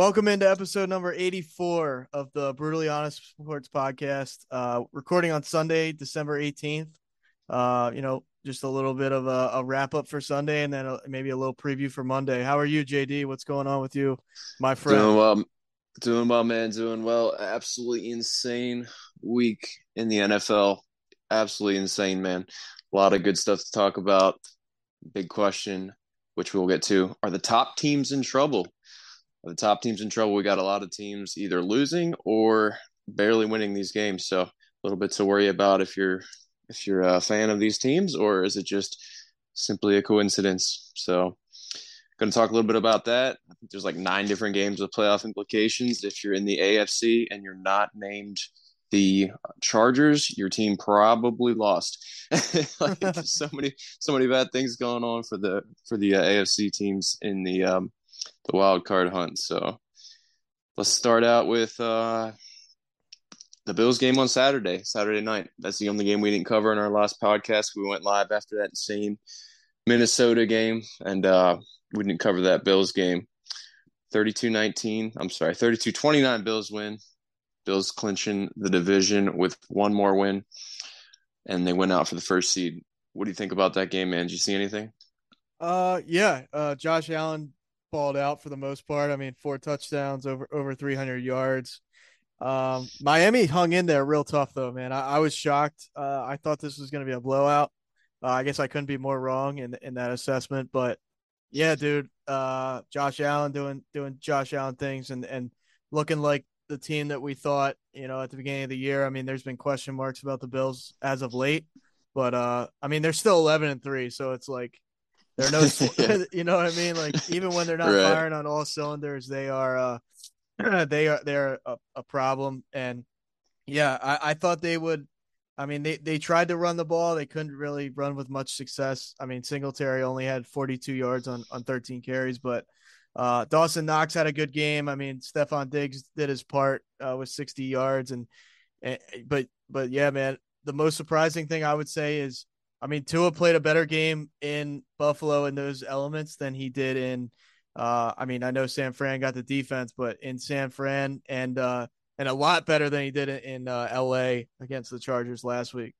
Welcome into episode number 84 of the Brutally Honest Sports Podcast. Uh, recording on Sunday, December 18th. Uh, you know, just a little bit of a, a wrap up for Sunday and then a, maybe a little preview for Monday. How are you, JD? What's going on with you, my friend? Doing well, doing well, man. Doing well. Absolutely insane week in the NFL. Absolutely insane, man. A lot of good stuff to talk about. Big question, which we'll get to: Are the top teams in trouble? The top teams in trouble? We got a lot of teams either losing or barely winning these games. So a little bit to worry about if you're if you're a fan of these teams, or is it just simply a coincidence? So going to talk a little bit about that. I think there's like nine different games with playoff implications. If you're in the AFC and you're not named the Chargers, your team probably lost. like so many, so many bad things going on for the for the uh, AFC teams in the um, the wild card hunt. So let's start out with uh, the Bills game on Saturday, Saturday night. That's the only game we didn't cover in our last podcast. We went live after that insane Minnesota game, and uh, we didn't cover that Bills game. 32-19, I'm sorry, 32-29 Bills win. Bills clinching the division with one more win, and they went out for the first seed. What do you think about that game, man? Did you see anything? Uh, yeah. Uh, Josh Allen balled out for the most part. I mean, four touchdowns, over over 300 yards. Um, Miami hung in there real tough though, man. I, I was shocked. Uh, I thought this was going to be a blowout. Uh, I guess I couldn't be more wrong in in that assessment, but yeah, dude. Uh, Josh Allen doing doing Josh Allen things and and looking like the team that we thought, you know, at the beginning of the year. I mean, there's been question marks about the Bills as of late, but uh, I mean, they're still 11 and three, so it's like they're no, you know what I mean? Like even when they're not Right. firing on all cylinders, they are uh, they are they're a, a problem. And yeah, I, I thought they would. I mean, they they tried to run the ball, they couldn't really run with much success. I mean, Singletary only had 42 yards on on 13 carries, but uh, Dawson Knox had a good game. I mean, Stefon Diggs did his part uh, with 60 yards, and, and but but yeah, man, the most surprising thing I would say is, I mean, Tua played a better game in Buffalo in those elements than he did in. Uh, I mean, I know San Fran got the defense, but in San Fran and uh, and a lot better than he did in uh, L.A. against the Chargers last week.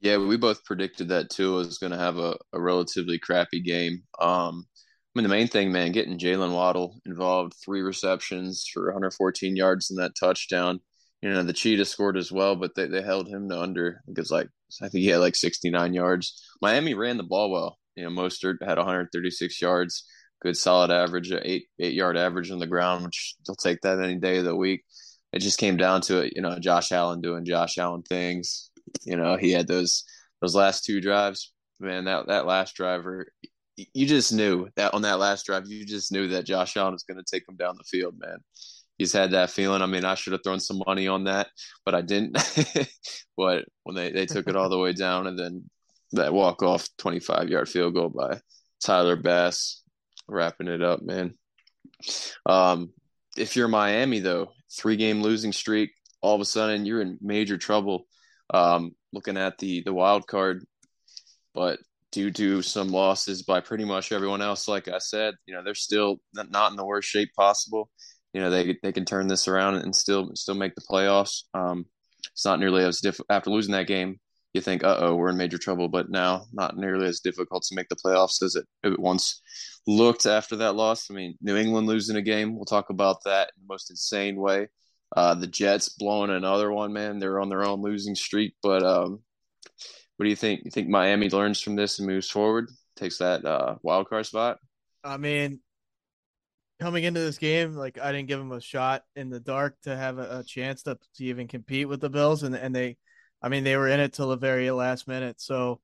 Yeah, we both predicted that Tua was going to have a, a relatively crappy game. Um, I mean, the main thing, man, getting Jalen Waddle involved, three receptions for 114 yards and that touchdown. You know, the Cheetah scored as well, but they, they held him to under, because like, I think he had like 69 yards. Miami ran the ball well. You know, Mostert had 136 yards, good solid average, eight eight yard average on the ground, which they'll take that any day of the week. It just came down to it, you know, Josh Allen doing Josh Allen things. You know, he had those those last two drives. Man, that that last driver, you just knew that on that last drive, you just knew that Josh Allen was going to take him down the field, man. He's had that feeling. I mean, I should have thrown some money on that, but I didn't. but when they, they took it all the way down and then that walk off 25 yard field goal by Tyler Bass, wrapping it up, man. Um, if you're Miami, though, three game losing streak, all of a sudden you're in major trouble. Um, looking at the the wild card, but due to some losses by pretty much everyone else, like I said, you know they're still not in the worst shape possible. You know they they can turn this around and still still make the playoffs. Um, it's not nearly as diff after losing that game. You think, uh oh, we're in major trouble, but now not nearly as difficult to make the playoffs as it, it once looked after that loss. I mean, New England losing a game, we'll talk about that in the most insane way. Uh, the Jets blowing another one, man. They're on their own losing streak. But um, what do you think? You think Miami learns from this and moves forward, takes that uh, wild card spot? I mean, coming into this game, like I didn't give them a shot in the dark to have a, a chance to, to even compete with the Bills, and and they, I mean, they were in it till the very last minute. So,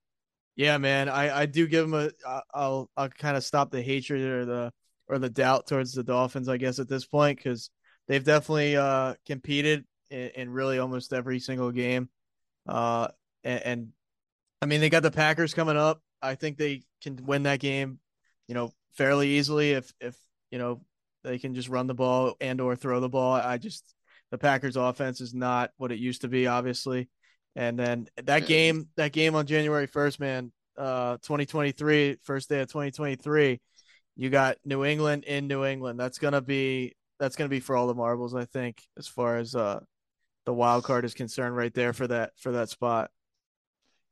yeah, man, I I do give them a. I'll I'll kind of stop the hatred or the or the doubt towards the Dolphins, I guess, at this point because they've definitely uh competed in, in, really almost every single game, uh, and, and I mean they got the Packers coming up. I think they can win that game, you know, fairly easily if if you know, they can just run the ball and or throw the ball. I just the Packers offense is not what it used to be, obviously. And then that game, that game on January 1st, man, uh 2023, first day of 2023, you got New England in New England. That's gonna be that's gonna be for all the marbles, I think, as far as uh the wild card is concerned right there for that for that spot.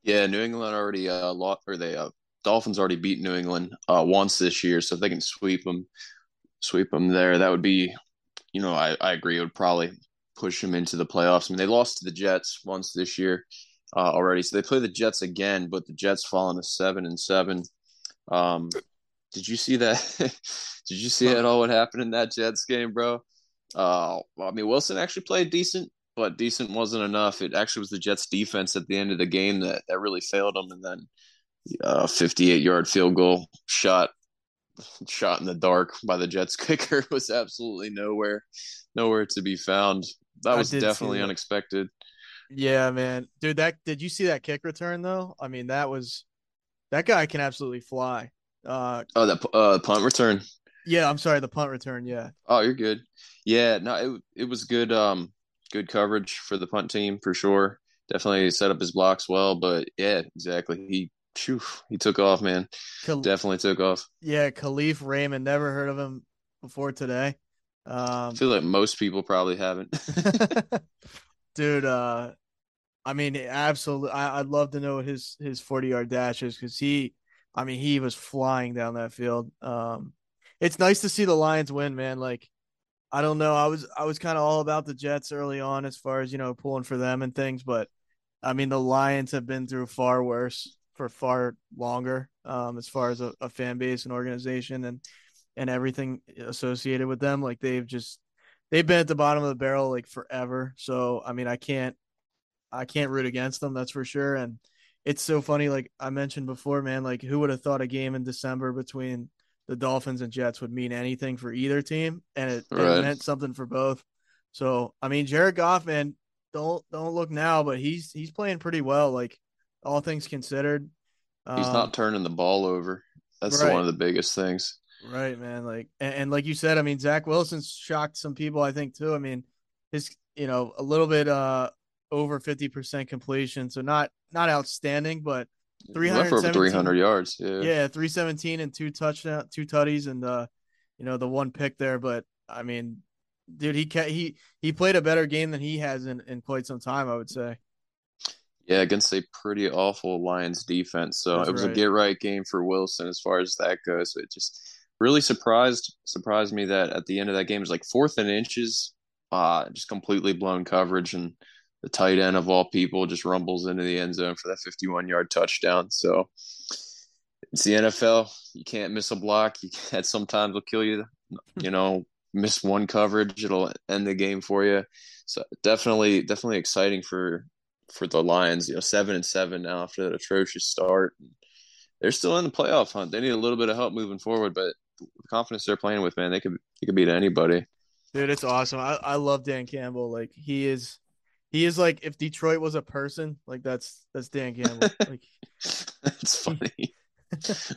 Yeah, New England already uh lost or they uh Dolphins already beat New England uh once this year, so if they can sweep them sweep them there. That would be, you know, I, I agree. It would probably push them into the playoffs. I mean, they lost to the Jets once this year uh, already, so they play the Jets again, but the Jets fallen to seven and seven. Um, did you see that? did you see at all what happened in that Jets game, bro? Uh, I mean, Wilson actually played decent, but decent wasn't enough. It actually was the Jets defense at the end of the game that, that really failed them. And then uh, 58 yard field goal shot shot in the dark by the Jets kicker was absolutely nowhere, nowhere to be found. That was definitely that. unexpected. Yeah, man, dude. That did you see that kick return though? I mean, that was that guy can absolutely fly. Uh, oh, that uh, punt return. Yeah, I'm sorry, the punt return. Yeah. Oh, you're good. Yeah, no, it it was good. Um, good coverage for the punt team for sure. Definitely set up his blocks well, but yeah, exactly. He Phew, he took off, man. Definitely took off. Yeah, Kalif Raymond. Never heard of him before today. Um, I feel like most people probably haven't. dude, uh, I mean, absolutely. I, would love to know what his his forty yard dash is because he, I mean, he was flying down that field. Um, it's nice to see the Lions win, man. Like, I don't know, I was I was kind of all about the Jets early on as far as you know pulling for them and things, but I mean, the Lions have been through far worse for far longer um, as far as a, a, fan base and organization and and everything associated with them. Like they've just they've been at the bottom of the barrel like forever. So I mean, I can't I can't root against them. That's for sure. And it's so funny. Like I mentioned before, man. Like who would have thought a game in December between the Dolphins and Jets would mean anything for either team, and it, right. it meant something for both. So I mean, Jared Goff, man, don't don't look now, but he's he's playing pretty well. Like all things considered. He's um, not turning the ball over. That's right. one of the biggest things. Right, man. Like, and, and, like you said, I mean, Zach Wilson's shocked some people, I think, too. I mean, his, you know, a little bit uh over 50% completion. So not, not outstanding, but 300 300 yards. Yeah. Yeah. 317 and two touchdown, two tutties and, uh, you know, the one pick there. But I mean, dude, he, he, he played a better game than he has in, in quite some time, I would say. Yeah, against a pretty awful Lions defense. So That's it was right. a get right game for Wilson as far as that goes. It just really surprised surprised me that at the end of that game it was like fourth and inches, uh, just completely blown coverage and the tight end of all people just rumbles into the end zone for that 51 yard touchdown. So it's the NFL. You can't miss a block. You can't, sometimes will kill you. You know, miss one coverage, it'll end the game for you. So definitely, definitely exciting for for the Lions. You know, seven and seven now after that atrocious start. They're still in the playoff hunt. They need a little bit of help moving forward, but the confidence they're playing with, man, they could they could beat anybody. Dude, it's awesome. I, I love Dan Campbell. Like he is he is like if Detroit was a person, like that's that's Dan Campbell. Like it's funny.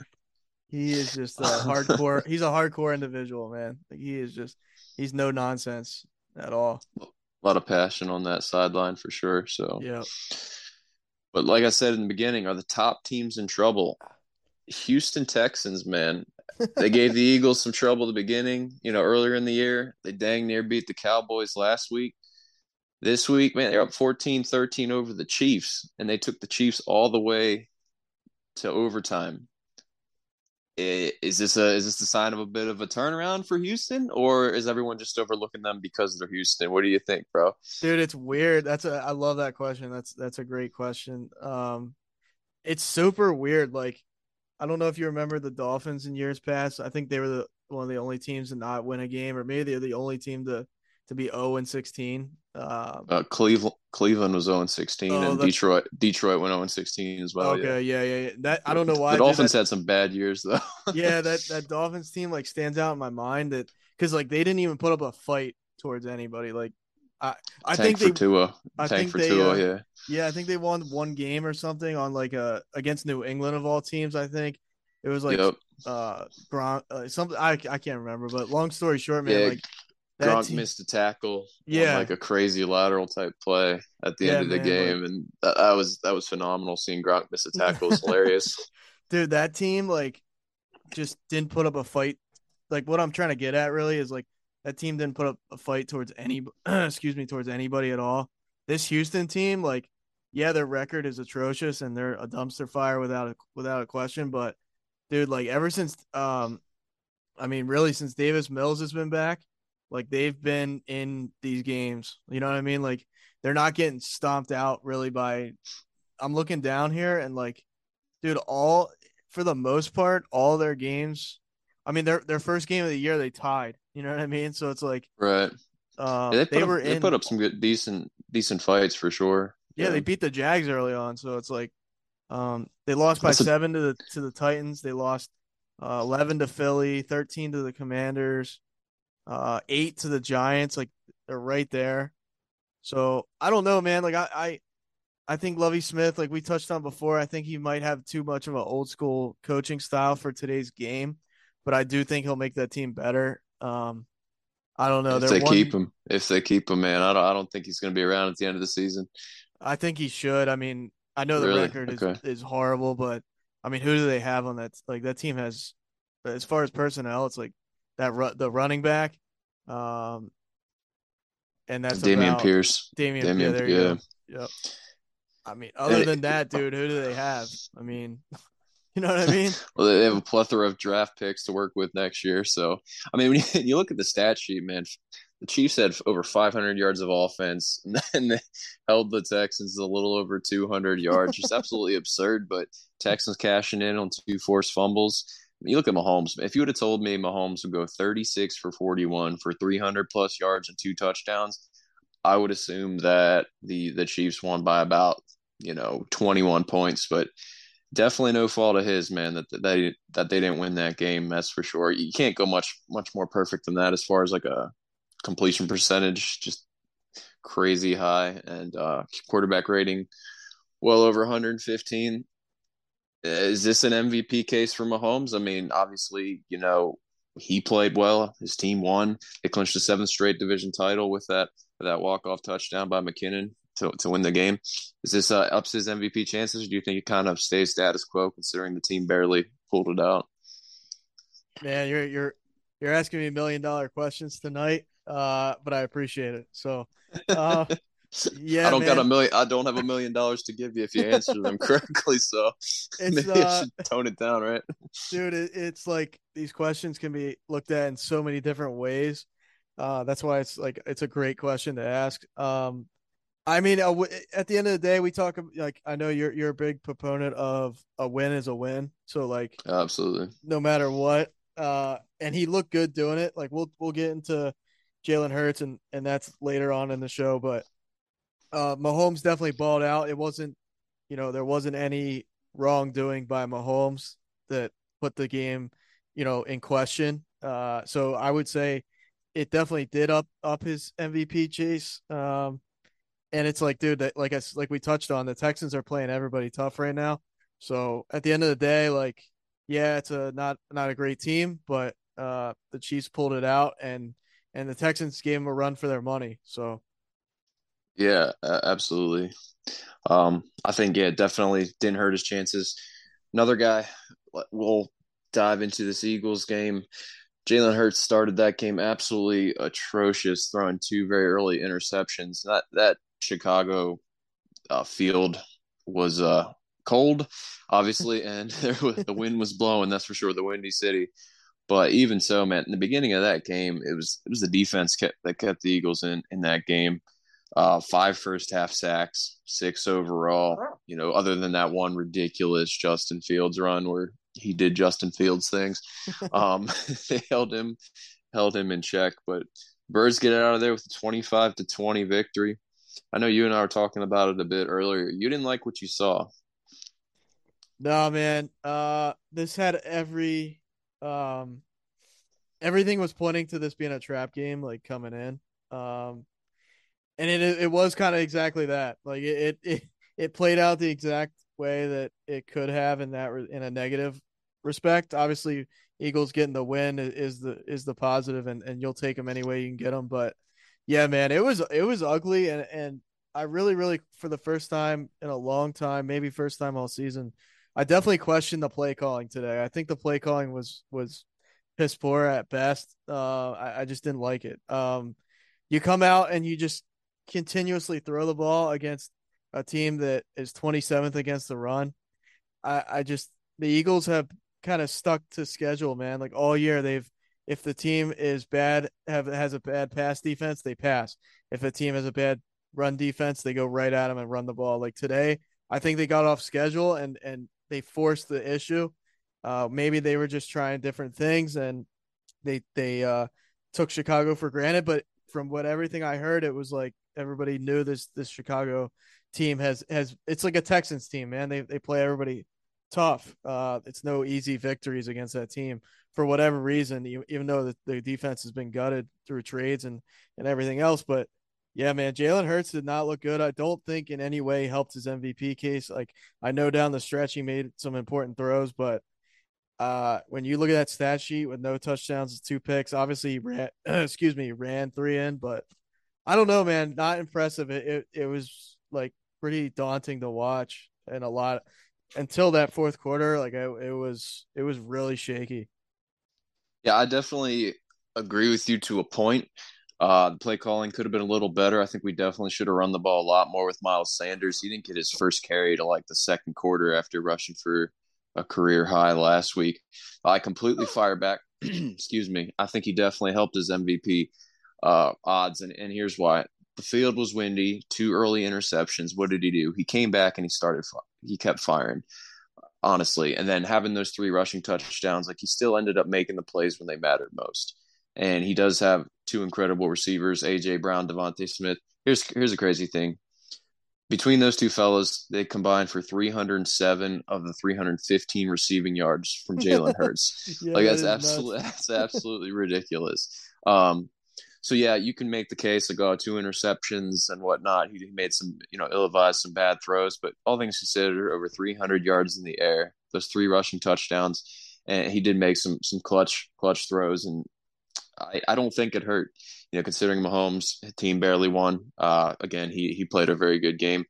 he is just a hardcore he's a hardcore individual, man. Like he is just he's no nonsense at all a lot of passion on that sideline for sure. So yeah. But like I said in the beginning, are the top teams in trouble? Houston Texans, man. they gave the Eagles some trouble at the beginning, you know, earlier in the year. They dang near beat the Cowboys last week. This week, man, they're up 14 13 over the Chiefs, and they took the Chiefs all the way to overtime. Is this a is this the sign of a bit of a turnaround for Houston, or is everyone just overlooking them because they're Houston? What do you think, bro? Dude, it's weird. That's a I love that question. That's that's a great question. Um, it's super weird. Like, I don't know if you remember the Dolphins in years past. I think they were the one of the only teams to not win a game, or maybe they're the only team to to be 0 and 16. Um, uh, Cleveland Cleveland was 0 and 16, oh, and Detroit Detroit went 0 and 16 as well. Okay, yeah, yeah, yeah. That I don't know why the Dolphins that, had some bad years though. yeah, that that Dolphins team like stands out in my mind that because like they didn't even put up a fight towards anybody. Like I I Tank think for they Tua. I Tank think for they, Tua, uh, yeah. Yeah, I think they won one game or something on like a against New England of all teams. I think it was like yep. uh Gronk uh, something I I can't remember, but long story short, man, yeah. like Gronk team, missed a tackle, yeah, like a crazy lateral type play at the yeah, end of the man, game, like, and that, that, was that was phenomenal. Seeing Gronk miss a tackle was hilarious. Dude, that team like just didn't put up a fight. Like what I'm trying to get at really is like that team didn't put up a fight towards any excuse me towards anybody at all. This Houston team, like, yeah, their record is atrocious and they're a dumpster fire without a without a question. But dude, like ever since um, I mean, really since Davis Mills has been back like they've been in these games. You know what I mean? Like they're not getting stomped out really by I'm looking down here and like dude, all for the most part, all their games I mean their their first game of the year they tied. You know what I mean? So it's like Right. Um, yeah, they, they up, were they put up some good decent decent fights for sure. Yeah, yeah. they beat the Jags early on, so it's like um they lost by That's a- seven to the to the Titans. They lost uh, eleven to Philly, thirteen to the Commanders, uh, eight to the Giants. Like they're right there. So I don't know, man. Like I, I, I think Lovie Smith, like we touched on before, I think he might have too much of an old school coaching style for today's game, but I do think he'll make that team better. Um, I don't know. if They're they one- keep him, if they keep him, man, I don't I don't think he's going to be around at the end of the season. I think he should. I mean, I know the Really? record is, Okay. is horrible, but I mean, who do they have on that? Like that team has, as far as personnel, it's like that ru- the running back, um, and that's Dameon Pierce. Dameon, Dameon, yeah, there you yeah. go. Yep. I mean, other than that, dude, who do they have? I mean, you know what I mean? Well, they have a plethora of draft picks to work with next year. So, I mean, when you, you look at the stat sheet, man, the Chiefs had over 500 yards of offense, and then they held the Texans a little over 200 yards. Just absolutely absurd. But Texans cashing in on two forced fumbles. You look at Mahomes. If you would have told me Mahomes would go 36 for 41 for 300 plus yards and two touchdowns, I would assume that the the Chiefs won by about you know 21 points. But definitely no fault of his, man. That that they, that they didn't win that game. That's for sure. You can't go much much more perfect than that as far as like a completion percentage, just crazy high, and uh, quarterback rating well over 115. Is this an MVP case for Mahomes? I mean, obviously, you know he played well. His team won. They clinched the seventh straight division title with that that walk off touchdown by McKinnon to to win the game. Is this uh, ups his MVP chances? Or do you think it kind of stays status quo considering the team barely pulled it out? Man, you're you're you're asking me million dollar questions tonight, uh, but I appreciate it. So, uh, yeah, I don't got a million. I don't have a million dollars to give you if you answer them correctly. So It's, maybe I uh, should tone it down, right? dude it, it's like these questions can be looked at in so many different ways uh that's why it's like it's a great question to ask um i mean uh, w- at the end of the day we talk like i know you're you're a big proponent of a win is a win so like Absolutely. no matter what uh and he looked good doing it like we'll we'll get into Jalen Hurts and and that's later on in the show but uh Mahomes definitely balled out. It wasn't you know there wasn't any wrongdoing by Mahomes that put the game you know in question. Uh so I would say it definitely did up up his MVP chase. Um and it's like dude that like I like we touched on the Texans are playing everybody tough right now. So at the end of the day like yeah it's a not not a great team but uh the Chiefs pulled it out and and the Texans gave them a run for their money. So Yeah, absolutely. Um, I think yeah, definitely didn't hurt his chances. Another guy, we'll dive into this Eagles game. Jalen Hurts started that game absolutely atrocious, throwing two very early interceptions. That that Chicago uh, field was uh, cold, obviously, and there was, the wind was blowing. That's for sure, the windy city. But even so, man, in the beginning of that game, it was it was the defense kept, that kept the Eagles in in that game. Uh, five first half sacks, six overall. You know, other than that one ridiculous Justin Fields run where he did Justin Fields things, um, they held him held him in check. But Birds get out of there with a twenty five to twenty victory. I know you and I were talking about it a bit earlier. You didn't like what you saw. No, man. Uh, this had every um, everything was pointing to this being a trap game, like coming in. Um, and it it was kind of exactly that. Like it, it it played out the exact way that it could have in that in a negative respect. Obviously, Eagles getting the win is the is the positive, and and you'll take them any way you can get them. But yeah, man, it was it was ugly, and and I really really for the first time in a long time, maybe first time all season, I definitely questioned the play calling today. I think the play calling was was piss poor at best. Uh, I, I just didn't like it. Um, you come out and you just continuously throw the ball against a team that is 27th against the run. I, I just the Eagles have kind of stuck to schedule, man. Like all year, they've if the team is bad, have has a bad pass defense, they pass. If a team has a bad run defense, they go right at them and run the ball. Like today, I think they got off schedule and and they forced the issue. Uh, maybe they were just trying different things and they they uh, took Chicago for granted. But from what everything I heard, it was like everybody knew this this Chicago team has has it's like a Texans team, man. They they play everybody tough. Uh, it's no easy victories against that team for whatever reason. Even though the, the defense has been gutted through trades and and everything else, but yeah, man, Jalen Hurts did not look good. I don't think in any way helped his MVP case. Like I know down the stretch he made some important throws, but uh, when you look at that stat sheet with no touchdowns, two picks, obviously he ran, excuse me, ran three in, but I don't know, man, not impressive. It, it, it was like pretty daunting to watch and a lot until that fourth quarter. Like it, it was, it was really shaky. Yeah, I definitely agree with you to a point. Uh, the play calling could have been a little better. I think we definitely should have run the ball a lot more with Miles Sanders. He didn't get his first carry to like the second quarter after rushing for a career high last week. I completely fire back. excuse me. I think he definitely helped his MVP uh, odds, and, and here's why. The field was windy, two early interceptions. What did he do? He came back and he started. He kept firing, honestly, and then having those three rushing touchdowns, like he still ended up making the plays when they mattered most. And he does have two incredible receivers, AJ Brown, DeVonta Smith. Here's here's a crazy thing between those two fellas, they combined for 307 of the 315 receiving yards from Jalen Hurts. yeah, like that's absolutely that's absolutely ridiculous. Um, so yeah, you can make the case like oh, two interceptions and whatnot. He made some, you know, ill-advised some bad throws, but all things considered, over 300 yards in the air, those three rushing touchdowns, and he did make some some clutch clutch throws, and I, I don't think it hurt you know, considering Mahomes' team barely won. Uh, again, he he played a very good game.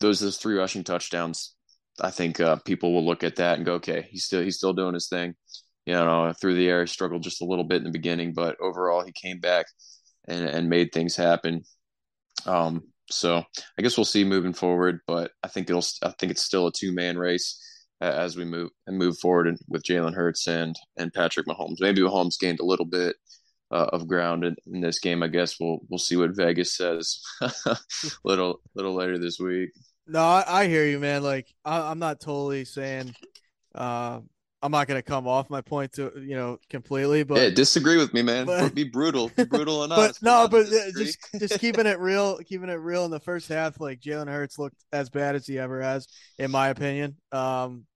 Those those three rushing touchdowns, I think uh, people will look at that and go, okay, he's still he's still doing his thing. You know, through the air, he struggled just a little bit in the beginning, but overall, he came back and and made things happen. Um, so I guess we'll see moving forward, but I think it'll I think it's still a two man race as we move and move forward with Jalen Hurts and and Patrick Mahomes. Maybe Mahomes gained a little bit uh, of ground in, in, this game. I guess we'll we'll see what Vegas says little little later this week. No, I, I hear you, man. Like I, am not totally saying uh, I'm not gonna come off my point to you know completely, but yeah, disagree with me, man. But, be brutal, be brutal and honest. But no, but just just keeping it real, keeping it real in the first half. Like Jalen Hurts looked as bad as he ever has, in my opinion. Um,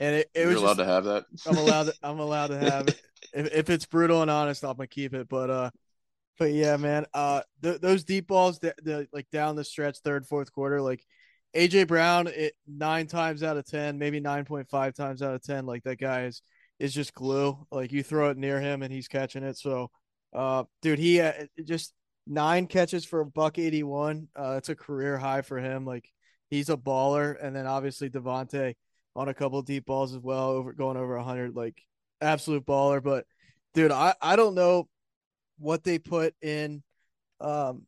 and it, it You're was allowed just, to have that. I'm allowed. To, I'm allowed to have it. if, if it's brutal and honest, I'm gonna keep it. But uh, but yeah, man. Uh, th- those deep balls, the, the like down the stretch, third, fourth quarter, like AJ Brown, it nine times out of ten, maybe nine point five times out of ten, like that guy is is just glue. Like you throw it near him and he's catching it. So, uh, dude, he uh, just nine catches for a buck eighty one. Uh, it's a career high for him. Like he's a baller. And then obviously Devontae on a couple deep balls as well, over going over hundred, like absolute baller. But dude, I I don't know what they put in. Um,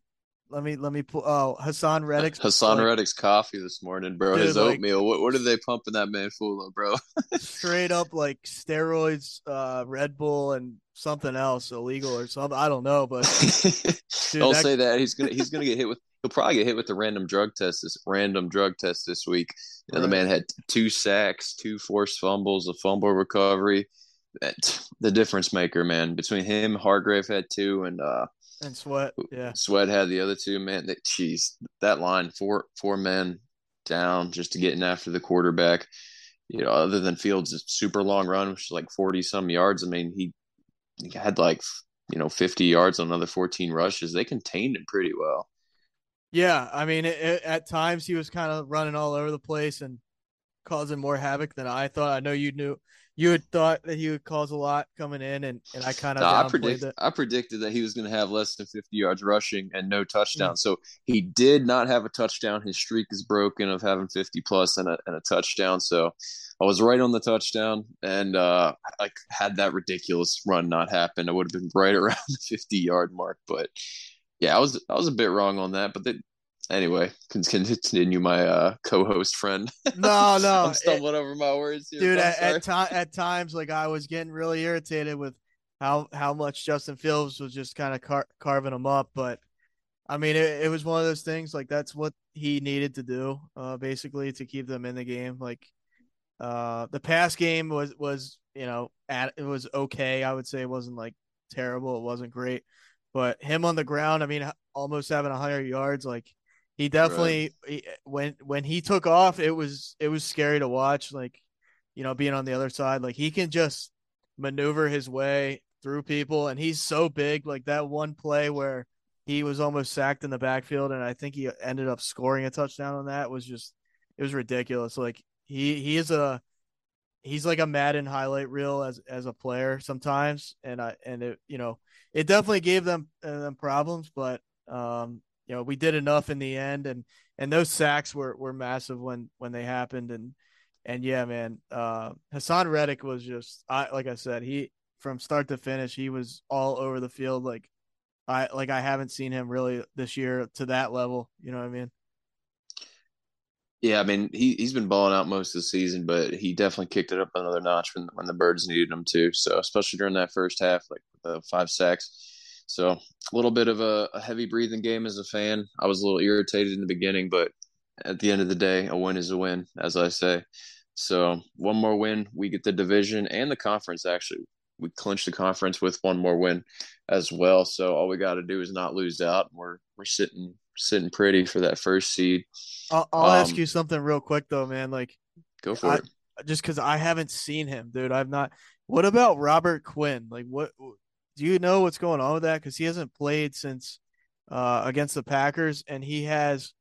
let me let me pull. Oh, Haason Reddick's like, Reddick's coffee this morning, bro. Dude, His like- oatmeal. What what are they pumping that man full of, bro? straight up like steroids, uh, Red Bull, and something else illegal or something. I don't know, but Don't that- say that. He's gonna he's gonna get hit with. He'll probably get hit with the random drug test. This random drug test this week. You know, the man had two sacks, two forced fumbles, a fumble recovery. That, the difference maker, man. Between him, Hargrave had two, and uh, and sweat. Yeah, Sweat had the other two. Man, that jeez, that line four four men down just to get in after the quarterback. You know, other than Fields' super long run, which is like forty some yards. I mean, he, he had like you know fifty yards on another fourteen rushes. They contained him pretty well. yeah. I mean, it, it, at times he was kind of running all over the place and causing more havoc than I thought. I know you knew you had thought that he would cause a lot coming in, and and I kind of No, I predict. I predicted that he was going to have less than 50 yards rushing and no Mm. touchdown. So he did not have a touchdown. His streak is broken of having 50 plus and a, and a touchdown. So I was right on the touchdown, and uh, like had that ridiculous run not happened, I would have been right around the 50 yard mark. But yeah, I was I was a bit wrong on that. But they, anyway, con- continue my uh, co-host friend. No, no, I'm stumbling over my words here, dude. At, at, ti- at times, like I was getting really irritated with how how much Justin Fields was just kind of car- carving him up. But I mean, it, it was one of those things. Like that's what he needed to do, uh, basically, to keep them in the game. Like uh, the pass game was was you know at it was okay. I would say it wasn't like terrible. It wasn't great, but him on the ground. I mean, almost having hundred yards, like. He definitely he, when when he took off, it was it was scary to watch. Like, you know, being on the other side, like he can just maneuver his way through people, and he's so big. Like that one play where he was almost sacked in the backfield, and I think he ended up scoring a touchdown on that was just it was ridiculous. Like he he is a he's like a Madden highlight reel as as a player sometimes, and I and it you know it definitely gave them uh, them problems, but um you know we did enough in the end, and and those sacks were were massive when when they happened, and and yeah, man, uh Haason Reddick was just I like I said he from start to finish he was all over the field like I like I haven't seen him really this year to that level. You know what I mean? Yeah, I mean he he's been balling out most of the season, but he definitely kicked it up another notch when when the birds needed him to. So especially during that first half, like the five sacks. So a little bit of a, a heavy breathing game as a fan. I was a little irritated in the beginning, but at the end of the day, a win is a win, as I say. So one more win, we get the division and the conference. Actually, we clinch the conference with one more win as well. So all we got to do is not lose out. We're we're sitting sitting pretty for that first seed. I'll, I'll ask Um, you something real quick though, man. Like Go for I- it. just because I haven't seen him, dude. I've not. What about Robert Quinn? Like, what do you know what's going on with that? Because he hasn't played since uh, against the Packers, and he has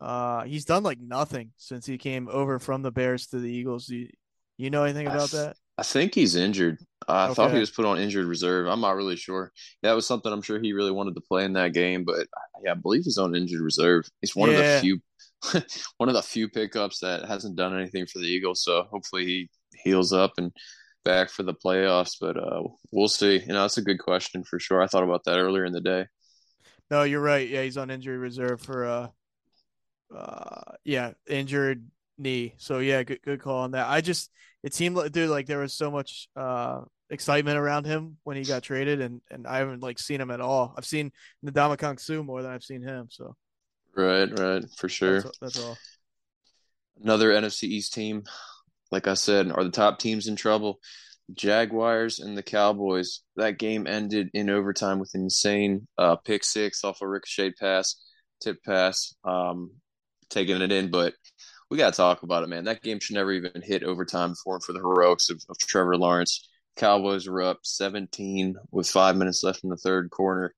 uh, he's done like nothing since he came over from the Bears to the Eagles. Do you, you know anything about that? I think he's injured. I thought he was put on injured reserve. I'm not really sure. That was something I'm sure he really wanted to play in that game, but yeah, I believe he's on injured reserve. He's one of the few one of the few pickups that hasn't done anything for the Eagles, so hopefully he heals up and back for the playoffs, but uh we'll see. You know, that's a good question for sure. I thought about that earlier in the day. No, you're right. Yeah, he's on injury reserve for uh, uh, yeah, injured knee. So yeah, good good call on that. I just it seemed like dude, like there was so much uh excitement around him when he got traded, and and I haven't like seen him at all. I've seen Ndamukong Suh more than I've seen him. So Right, right, for sure. that's, that's all. Another NFC East team, like I said, are the top teams in trouble. Jaguars and the Cowboys. That game ended in overtime with an insane uh, pick six off a ricochet pass, tip pass, um, taking it in. But we got to talk about it, man. That game should never even hit overtime before for the heroics of, of Trevor Lawrence. Cowboys were up 17 with five minutes left in the third quarter.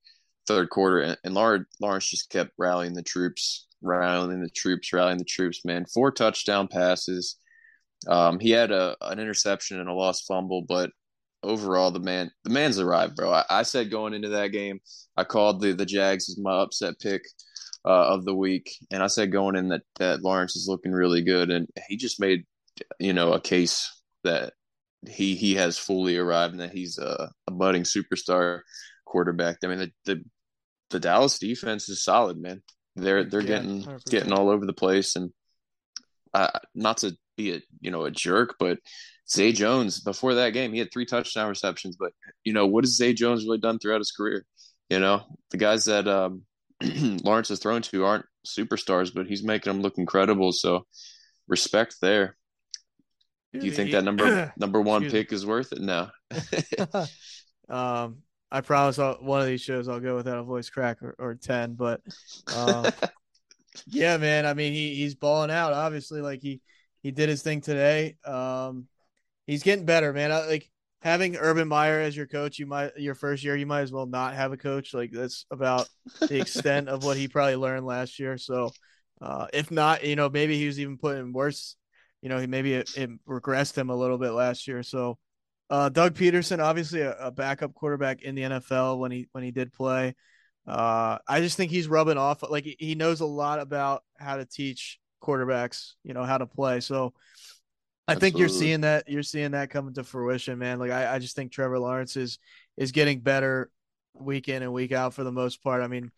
Third quarter, and, and Lawrence just kept rallying the troops, rallying the troops, rallying the troops. Man, four touchdown passes. Um, he had a an interception and a lost fumble, but overall, the man the man's arrived, bro. I, I said going into that game, I called the the Jags as my upset pick uh, of the week, and I said going in that that Lawrence is looking really good, and he just made you know, a case that he he has fully arrived and that he's a, a budding superstar quarterback. I mean, the, the the Dallas defense is solid, man. They're they're yeah, getting 100%. getting all over the place, and uh, not to be a you know a jerk, but Zay Jones before that game he had three touchdown receptions. But you know what has Zay Jones really done throughout his career? You know the guys that um, Lawrence has thrown to aren't superstars, but he's making them look incredible. So respect there. Do you think that number number one pick is worth it? No. um, I promise I'll, one of these shows I'll go without a voice crack or, or ten, but um, yeah, man. I mean, he he's balling out. Obviously, like he he did his thing today. Um, he's getting better, man. I, like having Urban Meyer as your coach, you might your first year, you might as well not have a coach. Like that's about the extent of what he probably learned last year. So, uh, if not, you know, maybe he was even putting worse. You know, he maybe it, it regressed him a little bit last year. So, uh, Doug Pederson, obviously a, a, backup quarterback in the NFL when he when he did play. Uh, I just think he's rubbing off. Like he knows a lot about how to teach quarterbacks, you know, how to play. So I Absolutely. think you're seeing that you're seeing that coming to fruition, man. Like I, I just think Trevor Lawrence is is getting better week in and week out for the most part. I mean,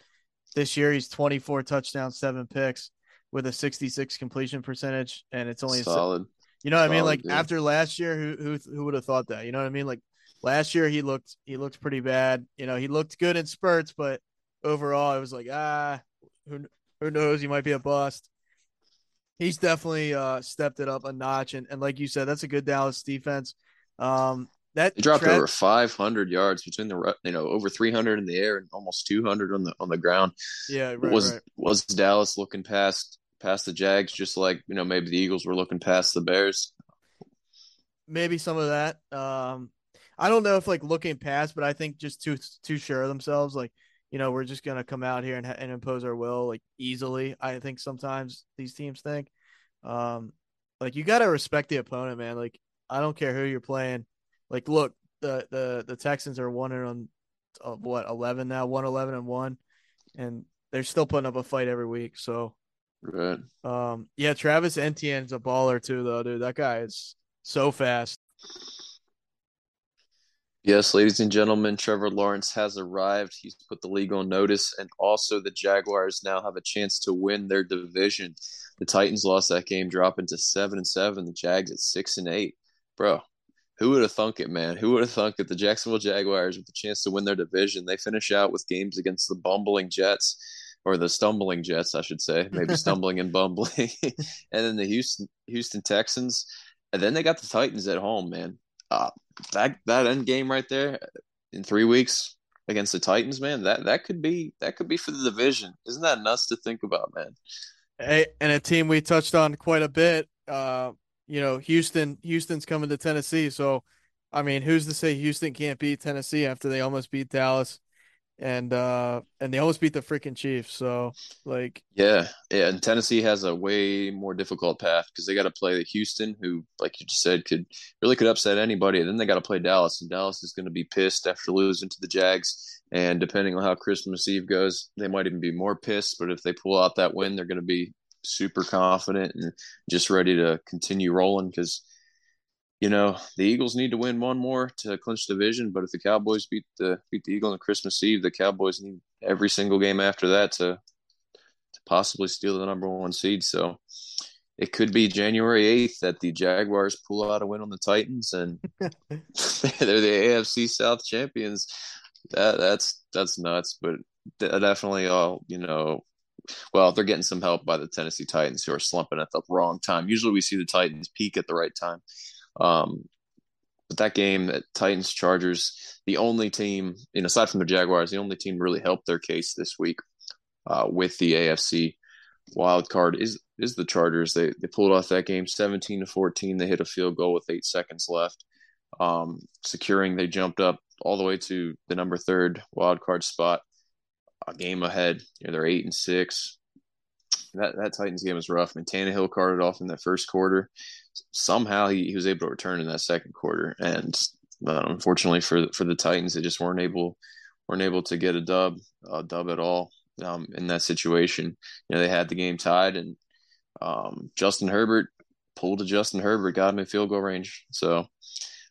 this year he's 24 touchdowns, seven picks with a 66 completion percentage, and it's only solid. A, you know what I mean? Like yeah. after last year, who who who would have thought that? You know what I mean? Like last year he looked he looked pretty bad. You know, he looked good in spurts, but overall it was like ah, who who knows? He might be a bust. He's definitely uh, stepped it up a notch, and, and like you said, that's a good Dallas defense. Um, that he dropped tra- over 500 yards between the you know over 300 in the air and almost 200 on the on the ground. Yeah, right, was right. was Dallas looking past past the Jags, just like you know maybe the Eagles were looking past the Bears. Maybe some of that. Um, I don't know if like looking past, but I think just too too sure of themselves. Like you know we're just gonna come out here and, and impose our will like easily. I think sometimes these teams think. Um, like you gotta respect the opponent, man. Like I don't care who you're playing. Like look, the the the Texans are one and on uh, what eleven now, one eleven and one, and they're still putting up a fight every week. So Right. Um. Yeah, Travis Etienne's a baller too, though, dude. That guy is so fast. Yes, ladies and gentlemen, Trevor Lawrence has arrived. He's put the league on notice, and also the Jaguars now have a chance to win their division. The Titans lost that game, dropping to seven and seven. The Jags at six and eight. Bro, who would have thunk it, man? Who would have thunk that the Jacksonville Jaguars with the chance to win their division? They finish out with games against the bumbling Jets or the stumbling Jets, I should say, maybe stumbling and bumbling, and then the Houston Houston Texans, and then they got the Titans at home. Man, uh, that that end game right there in three weeks against the Titans, man, that that could be that could be for the division. Isn't that nuts to think about, man? Hey, and a team we touched on quite a bit. Uh, you know, Houston. Houston's coming to Tennessee, so I mean, who's to say Houston can't beat Tennessee after they almost beat Dallas? And uh and they almost beat the freaking Chiefs. So like yeah, yeah, and Tennessee has a way more difficult path because they got to play the Houston, who like you just said could really could upset anybody. And then they got to play Dallas, and Dallas is going to be pissed after losing to the Jags. And depending on how Christmas Eve goes, they might even be more pissed. But if they pull out that win, they're going to be super confident and just ready to continue rolling because you know, the Eagles need to win one more to clinch the division. But if the Cowboys beat the beat the Eagles on Christmas Eve, the Cowboys need every single game after that to to possibly steal the number one seed. So it could be January eighth that the Jaguars pull out a win on the Titans and they're the AFC South champions. That that's that's nuts, but definitely all you know. Well, they're getting some help by the Tennessee Titans who are slumping at the wrong time. Usually, we see the Titans peak at the right time. Um, but that game, that Titans Chargers, the only team, you know, aside from the Jaguars, the only team really helped their case this week uh, with the AFC wild card is is the Chargers. They they pulled off that game, seventeen to fourteen. They hit a field goal with eight seconds left, um, securing. They jumped up all the way to the number third wild card spot, a game ahead. You know, they're eight and six. That that Titans game was rough. I mean, Tannehill carted off in that first quarter somehow he, he was able to return in that second quarter. And uh, unfortunately for for the Titans, they just weren't able weren't able to get a dub a dub at all um, in that situation. You know, they had the game tied, and um, Justin Herbert pulled to Justin Herbert, got him in field goal range. So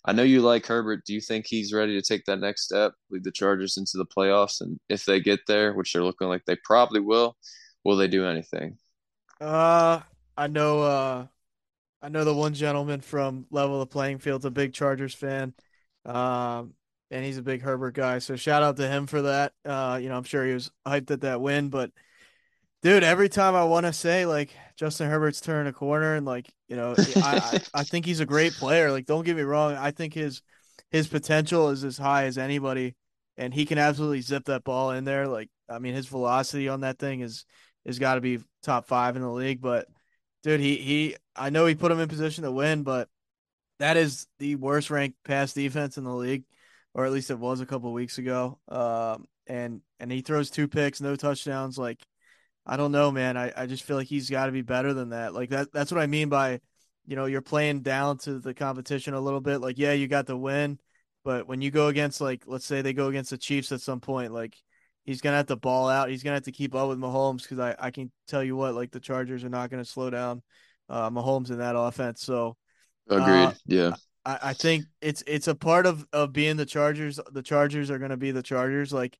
I know you like Herbert. Do you think he's ready to take that next step, lead the Chargers into the playoffs? And if they get there, which they're looking like they probably will, will they do anything? Uh, I know. Uh, I know the one gentleman from Level of the Playing Field's a big Chargers fan. Um, and he's a big Herbert guy. So shout out to him for that. Uh, you know, I'm sure he was hyped at that win, but dude, every time I want to say like Justin Herbert's turned a corner and like, you know, I, I, I think he's a great player. Like, don't get me wrong. I think his, his potential is as high as anybody and he can absolutely zip that ball in there. Like, I mean, his velocity on that thing is, is got to be top five in the league, but dude, he, he, I know he put him in position to win, but that is the worst ranked pass defense in the league or at least it was a couple weeks ago. Um, and and he throws two picks, no touchdowns. Like, I don't know, man. I, I just feel like he's got to be better than that. Like that that's what I mean by, you know, you're playing down to the competition a little bit. Like, yeah, you got the win, but when you go against like, let's say they go against the Chiefs at some point, like he's gonna have to ball out. He's gonna have to keep up with Mahomes because I I can tell you what, like the Chargers are not gonna slow down uh, Mahomes in that offense. So. Agreed. Uh, yeah. I, I think it's it's a part of of being the Chargers. The Chargers are going to be the Chargers. Like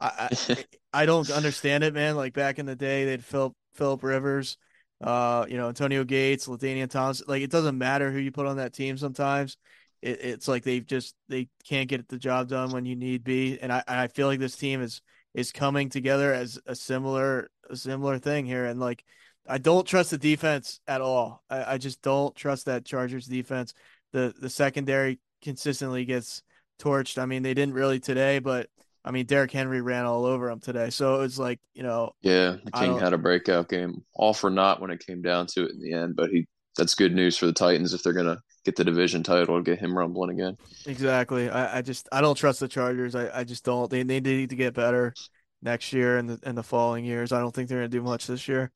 I, I, I don't understand it, man. Like back in the day, they'd Philip Philip Rivers, uh, you know, Antonio Gates, LaDainian Thomas. Like it doesn't matter who you put on that team. Sometimes it, it's like they just they can't get the job done when you need be. And I I feel like this team is is coming together as a similar a similar thing here. And like I don't trust the defense at all. I, I just don't trust that Chargers defense the the secondary consistently gets torched. I mean, they didn't really today, but I mean, Derrick Henry ran all over him today. So it's like, you know, yeah, the King had a breakout game, all for naught when it came down to it in the end. But he, that's good news for the Titans if they're gonna get the division title, and get him rumbling again. Exactly. I, I just I don't trust the Chargers. I, I just don't. They they need to get better next year and the and the following years. I don't think they're gonna do much this year.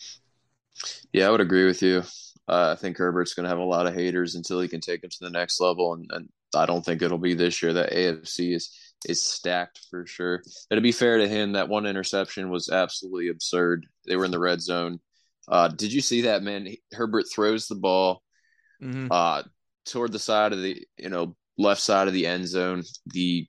Yeah, I would agree with you. Uh, I think Herbert's going to have a lot of haters until he can take him to the next level, and, and I don't think it'll be this year. That AFC is is stacked for sure. And to be fair to him, that one interception was absolutely absurd. They were in the red zone. Uh, did you see that man? Herbert throws the ball mm-hmm. uh, toward the side of the you know left side of the end zone. The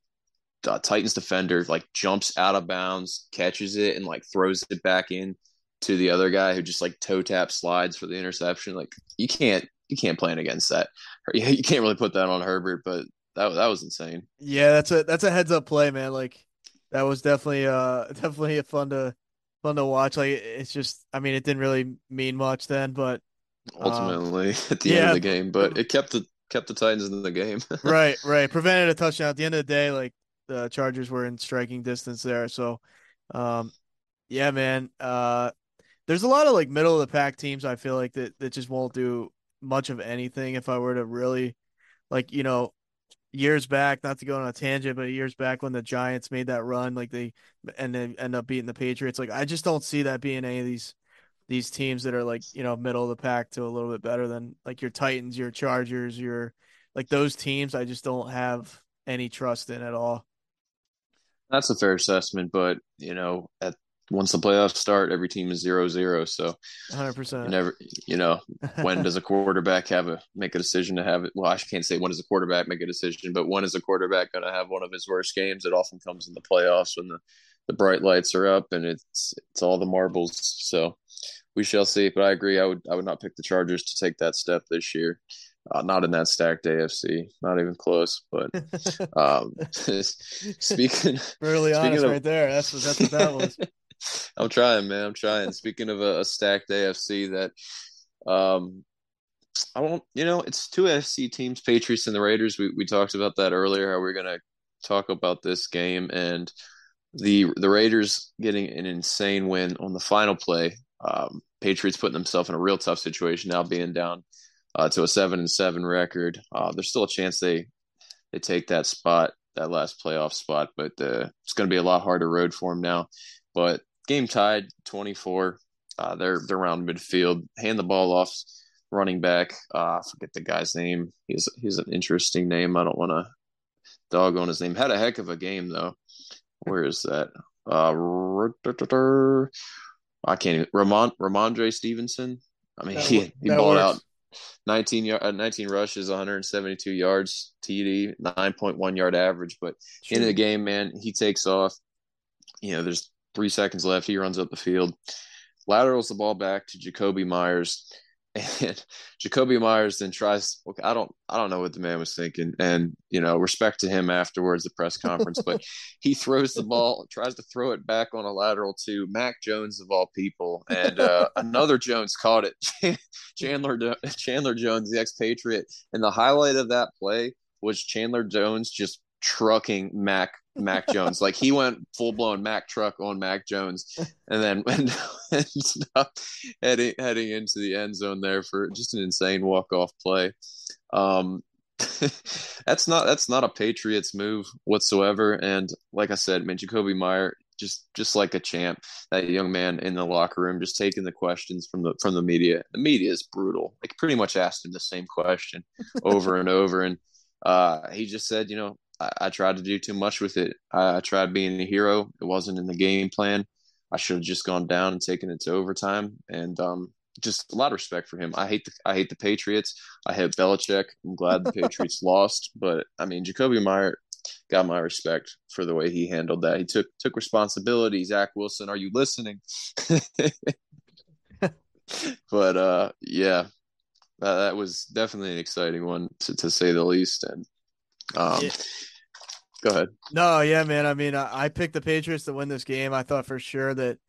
uh, Titans defender like jumps out of bounds, catches it, and like throws it back in to the other guy who just like toe tap slides for the interception. Like you can't you can't plan against that. You can't really put that on Herbert, but that that was insane. Yeah, that's a that's a heads up play, man. Like that was definitely uh definitely a fun to fun to watch. Like it's just I mean it didn't really mean much then, but ultimately um, at the yeah, end of the game, but it kept the kept the Titans in the game. right, right. Prevented a touchdown. At the end of the day, like the Chargers were in striking distance there. So um yeah, man. Uh there's a lot of like middle of the pack teams I feel like that that just won't do much of anything if I were to really like you know years back not to go on a tangent but years back when the Giants made that run like they and they end up beating the Patriots like I just don't see that being any of these these teams that are like you know middle of the pack to a little bit better than like your Titans your Chargers your like those teams I just don't have any trust in at all. That's a fair assessment, but you know, at once the playoffs start, every team is zero zero. So, hundred percent. Never, you know, when does a quarterback have a make a decision to have it? Well, I can't say when does a quarterback make a decision, but when is a quarterback going to have one of his worst games? It often comes in the playoffs when the the bright lights are up and it's it's all the marbles. So, we shall see. But I agree. I would I would not pick the Chargers to take that step this year. Uh, not in that stacked AFC, not even close. But um, speaking, really honest, of, right there. That's what that's what that was. I'm trying, man. I'm trying. Speaking of a, a stacked AFC, that um, I won't. You know, it's two AFC teams, Patriots and the Raiders. We we talked about that earlier. How we're gonna talk about this game and the the Raiders getting an insane win on the final play. Um, Patriots putting themselves in a real tough situation now, being down uh, to a seven and seven record. Uh, there's still a chance they they take that spot, that last playoff spot, but uh, it's going to be a lot harder road for them now. But game tied 24. Uh, they're they're around midfield. Hand the ball off running back. Uh, I forget the guy's name. He's he's an interesting name. I don't want to dog on his name. Had a heck of a game though. Where is that? Uh, I can't even. Ramon Rhamondre Stevenson. I mean, that he he balled out. 19 yard, uh, 19 rushes, 172 yards, TD, 9.1 yard average. But True. in the game, man, he takes off. You know, there's three seconds left. He runs up the field, laterals the ball back to Jakobi Meyers and Jakobi Meyers then tries. Okay, I don't, I don't know what the man was thinking, and you know, respect to him afterwards, the press conference. but he throws the ball, tries to throw it back on a lateral to Mac Jones of all people, and uh, another Jones caught it. Chandler Chandler Jones, the expatriate, and the highlight of that play was Chandler Jones just trucking Mac Mac Jones. Like he went full blown Mac truck on Mac Jones, and then ended up heading heading into the end zone there for just an insane walk off play. Um, that's not that's not a Patriots move whatsoever. And like I said, man, Jakobi Meyer just just like a champ. That young man in the locker room, just taking the questions from the from the media. The media is brutal. Like pretty much asked him the same question over and over, and uh, he just said, you know, I, I tried to do too much with it. I, I, tried being a hero. It wasn't in the game plan. I should have just gone down and taken it to overtime. And um, just a lot of respect for him. I hate the I hate the Patriots. I hate Belichick. I'm glad the Patriots lost, but I mean Jakobi Meyer got my respect for the way he handled that. He took took responsibility. Zach Wilson, are you listening? but uh, yeah, that, that, was definitely an exciting one to, to say the least. And um, yeah. Go ahead. No, yeah, man. I mean, I, I picked the Patriots to win this game. I thought for sure that,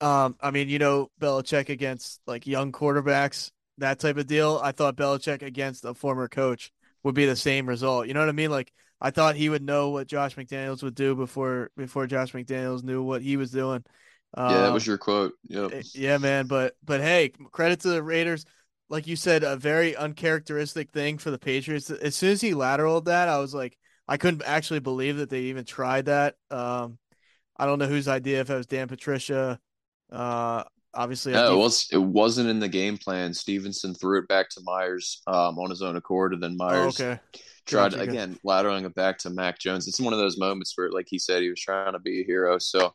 um, I mean, you know, Belichick against like young quarterbacks, that type of deal. I thought Belichick against a former coach would be the same result. You know what I mean? Like, I thought he would know what Josh McDaniels would do before before Josh McDaniels knew what he was doing. Um, yeah, that was um, your quote. Yep. Eh, yeah, man. But but hey, credit to the Raiders. Like you said, a very uncharacteristic thing for the Patriots. As soon as he lateraled that, I was like, I couldn't actually believe that they even tried that. Um, I don't know whose idea if it was Dan Patricia. Uh, obviously, no, it was it wasn't in the game plan. Stevenson threw it back to Meyers um, on his own accord, and then Meyers oh, okay. tried gotcha, again lateraling it back to Mac Jones. It's one of those moments where, like he said, he was trying to be a hero. So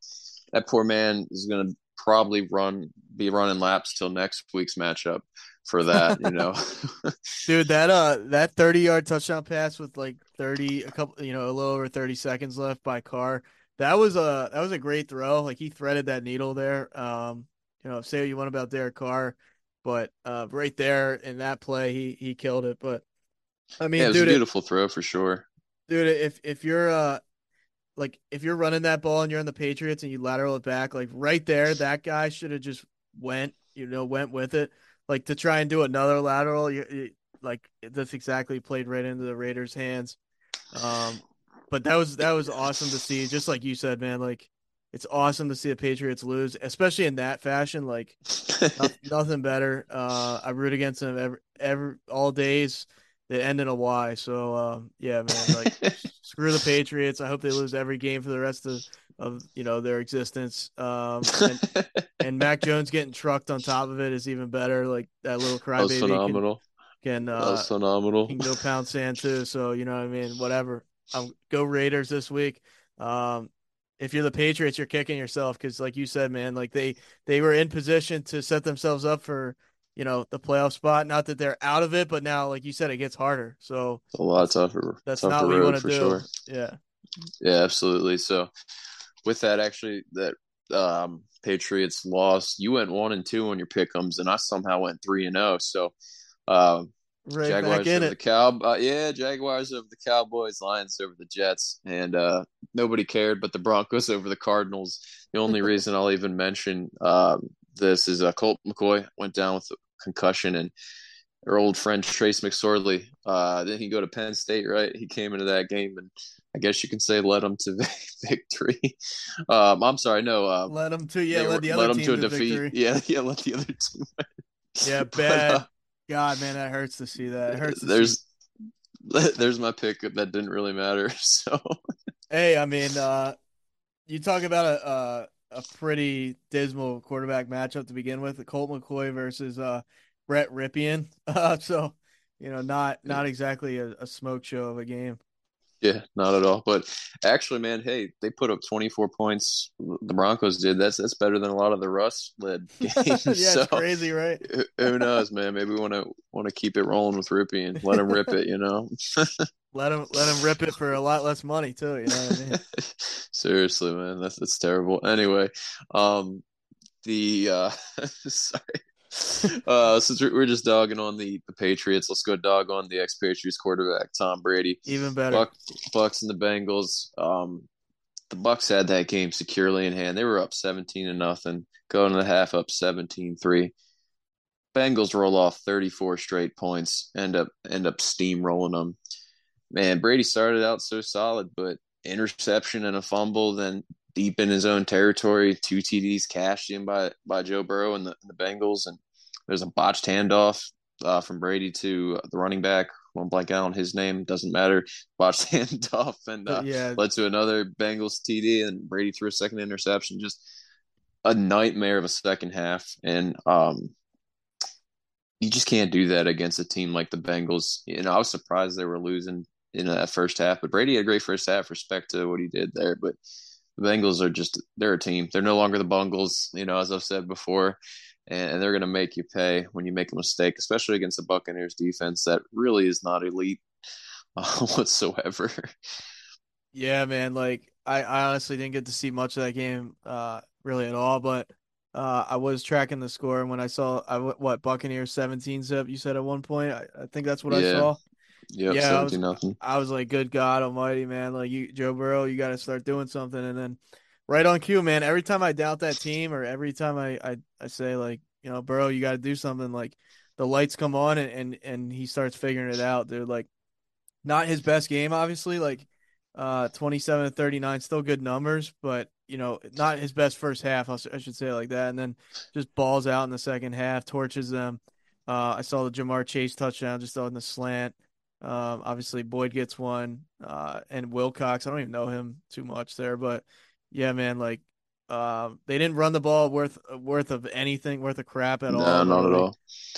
that poor man is going to probably run be running laps till next week's matchup for that, you know. Dude, that uh that 30 yard touchdown pass with like 30 a couple you know, a little over 30 seconds left by Carr. That was a that was a great throw. Like he threaded that needle there. Um, you know, say what you want about Derek Carr, but uh right there in that play he he killed it. But I mean, yeah, it was dude, a beautiful it, throw for sure. Dude, if if you're uh like if you're running that ball and you're in the Patriots and you lateral it back, like right there, that guy should have just went, you know, went with it like to try and do another lateral, you, you, like that's exactly played right into the Raiders' hands. Um, but that was that was awesome to see. Just like you said, man, like it's awesome to see the Patriots lose, especially in that fashion. Like nothing, nothing better. Uh, I root against them every every all days They end in a Y. So uh, yeah, man, like screw the Patriots. I hope they lose every game for the rest of of you know their existence. Um, and, and Mac Jones getting trucked on top of it is even better. Like that little crybaby phenomenal. Can, can uh, That's phenomenal. Can go pound sand too. So you know what I mean. Whatever. Um, go Raiders this week. Um, if you're the Patriots, you're kicking yourself because, like you said, man, like they they were in position to set themselves up for you know the playoff spot. Not that they're out of it, but now, like you said, it gets harder. So a lot tougher. That's tougher not what you want to do. Sure. Yeah. Yeah, absolutely. So with that, actually, that um, Patriots lost. You went one and two on your pickums, and I somehow went three and zero. Oh. So, uh, right Jaguars over it. the Cow, uh, yeah, Jaguars over the Cowboys, Lions over the Jets, and uh, nobody cared. But the Broncos over the Cardinals. The only reason I'll even mention um, this is uh, Colt McCoy went down with a concussion, and our old friend Trace McSorley. Uh, then he go to Penn State, right? He came into that game and I guess you can say led them to victory. Um, I'm sorry, no. Uh, led them to yeah, led the other led team to a to defeat. Victory. Yeah, yeah, let the other team. yeah, bad. But, uh, God, man, that hurts to see that. It hurts. there's see. there's my pick that didn't really matter. So hey, I mean, uh, you talk about a, a a pretty dismal quarterback matchup to begin with: the Colt McCoy versus uh, Brett Rypien. Uh, so you know, not not exactly a, a smoke show of a game. Yeah, not at all. But actually, man, hey, they put up 24 points. The Broncos did. That's that's better than a lot of the Russ led games. yeah, so, it's crazy, right? Who knows, man? Maybe we want to want to keep it rolling with Rupee and let him rip it. You know, let him let him rip it for a lot less money too. You know what I mean? Seriously, man, that's that's terrible. Anyway, um, the uh, sorry. uh, since we're just dogging on the, the Patriots, let's go dog on the ex-Patriots quarterback Tom Brady. Even better. Buck, Bucks and the Bengals. Um, the Bucks had that game securely in hand. They were up seventeen to nothing, going to the half up 17-3. Bengals roll off thirty four straight points, end up end up steamrolling them. Man, Brady started out so solid, but interception and a fumble, then deep in his own territory, two TDs cashed in by by Joe Burrow and the, and the Bengals, and there's a botched handoff uh, from Brady to the running back. One blank out on his name, doesn't matter. Botched handoff and uh, yeah. led to another Bengals TD, and Brady threw a second interception. Just a nightmare of a second half, and um, you just can't do that against a team like the Bengals. You know, I was surprised they were losing in that first half, but Brady had a great first half. Respect to what he did there, but the Bengals are just they're a team. They're no longer the Bungles, you know, as I've said before and, they're going to make you pay when you make a mistake, especially against the Buccaneers defense that really is not elite uh, whatsoever. Yeah, man. Like I, I honestly didn't get to see much of that game, uh, really at all. But uh, I was tracking the score, and when I saw I, what Buccaneers seventeen zip, you said at one point, I, I think that's what yeah. I saw. Yep, yeah, I was, nothing. I was like, good God Almighty, man! Like you, Joe Burrow, you got to start doing something. And then right on cue, man. Every time I doubt that team, or every time I I, I say like, you know, Burrow, you got to do something. Like the lights come on, and, and and he starts figuring it out. They're like, not his best game, obviously. Like, uh, twenty seven to thirty nine, still good numbers, but you know, not his best first half. I should say like that, and then just balls out in the second half, torches them. Uh, I saw the Ja'Marr Chase touchdown just on the slant. Um, obviously Boyd gets one, uh, and Wilcox. I don't even know him too much there, but yeah, man, like um, they didn't run the ball worth worth of anything, worth of crap at no, all. No, not at all.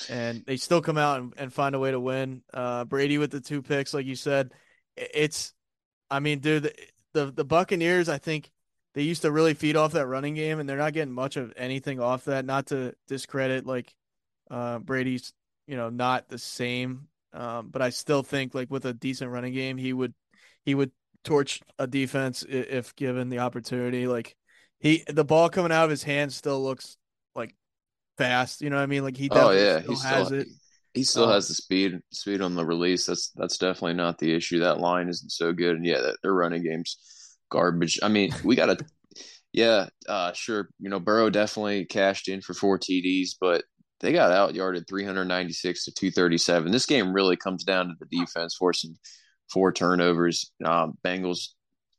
And they still come out and, and find a way to win. Uh, Brady with the two picks, like you said, it's, I mean, dude, the, the the Buccaneers, I think they used to really feed off that running game, and they're not getting much of anything off that. Not to discredit like uh, Brady's, you know, not the same, um, but I still think like with a decent running game, he would he would torch a defense if given the opportunity. Like he, the ball coming out of his hand still looks like fast. You know what I mean? Like he oh yeah, still he has still, it. He still um, has the speed speed on the release. That's that's definitely not the issue. That line isn't so good, and yeah, that, their running game's garbage. I mean, we got to. Yeah, uh, sure. You know, Burrow definitely cashed in for four TDs, but they got out yarded 396 to 237. This game really comes down to the defense forcing four turnovers. Um, Bengals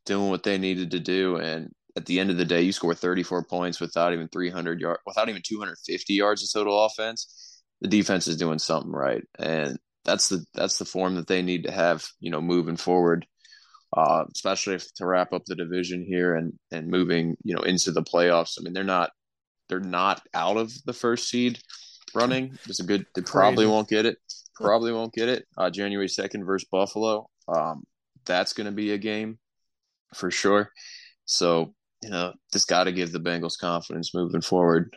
doing what they needed to do, and at the end of the day, you score 34 points without even 300 yards, without even 250 yards of total offense. The defense is doing something right, and that's the that's the form that they need to have, you know, moving forward. Uh, especially if, to wrap up the division here and and moving, you know, into the playoffs. I mean, they're not they're not out of the first seed running. It's a good. They probably won't get it. Probably won't get it. Uh, January second versus Buffalo. Um, that's going to be a game for sure. So you know, just got to give the Bengals confidence moving forward.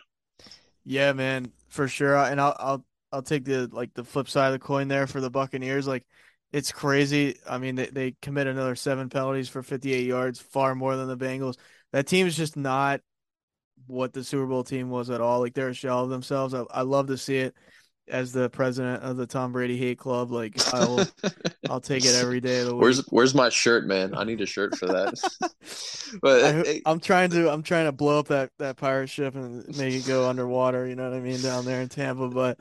Yeah, man, for sure. And I'll I'll I'll take the like the flip side of the coin there for the Buccaneers. Like it's crazy. I mean, they they commit another seven penalties for 58 yards, far more than the Bengals. That team is just not what the Super Bowl team was at all. Like they're a shell of themselves. I, I love to see it as the president of the Tom Brady hate club. Like I'll I'll take it every day of the week. Where's Where's my shirt, man? I need a shirt for that. but I, am trying to I'm trying to blow up that that pirate ship and make it go underwater. You know what I mean down there in Tampa. But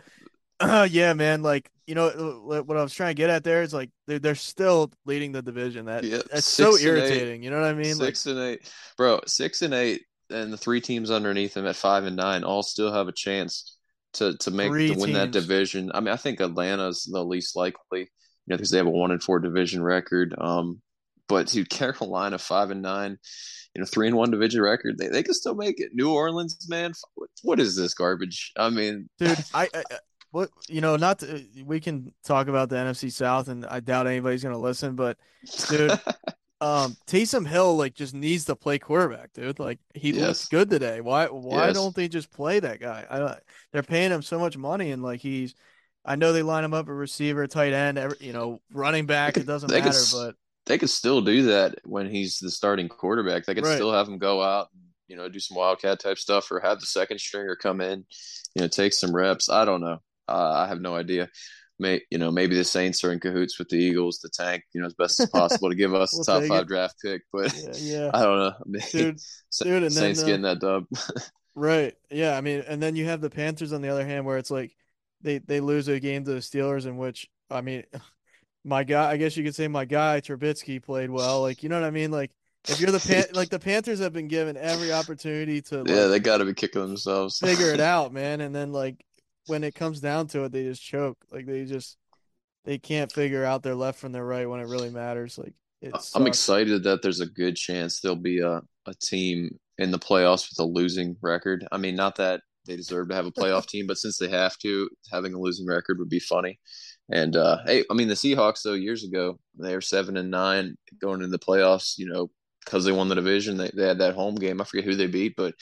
uh, yeah, man, like you know what I was trying to get at there is like they're, they're still leading the division. That yeah, that's so irritating. You know what I mean? Six like, and eight, bro. Six and eight, and the three teams underneath them at five and nine all still have a chance to to make to win that division. I mean, I think Atlanta's the least likely, you know, because they have a one and four division record. Um, but dude, Carolina five and nine, you know, three and one division record. They they can still make it. New Orleans, man, what, what is this garbage? I mean, dude, I, I what you know, not to, we can talk about the NFC South, and I doubt anybody's gonna listen, but dude, um, Taysom Hill like just needs to play quarterback, dude. Like he Yes. looks good today. Why why Yes. don't they just play that guy? I they're paying him so much money, and like he's, I know they line him up a receiver, tight end, every, you know, running back. could- It doesn't they could matter, but they could still do that when he's the starting quarterback. They could Right. still have him go out, and, you know, do some wildcat type stuff, or have the second stringer come in, you know, take some reps. I don't know. Uh, I have no idea. May you know maybe the Saints are in cahoots with the Eagles to tank, you know, as best as possible to give us We'll the top five it. draft pick. But yeah, yeah. I don't know. I mean, dude. Sa- dude, and then, Saints uh, getting that dub. Right. Yeah. I mean, and then you have the Panthers on the other hand, where it's like they they lose a game to the Steelers, in which I mean, my guy, I guess you could say my guy Trubisky played well. Like, you know what I mean? Like, if you're the pan, like the Panthers have been given every opportunity to like, yeah, they got to be kicking themselves. figure it out, man. And then like when it comes down to it, they just choke. Like they just they can't figure out their left from their right when it really matters. Like it's I'm excited that there's a good chance there'll be a, a team in the playoffs with a losing record. I mean, not that they deserve to have a playoff team, but since they have to, having a losing record would be funny. And uh, hey, I mean, the Seahawks though years ago they were seven and nine going into the playoffs. You know, because they won the division, they they had that home game. I forget who they beat, but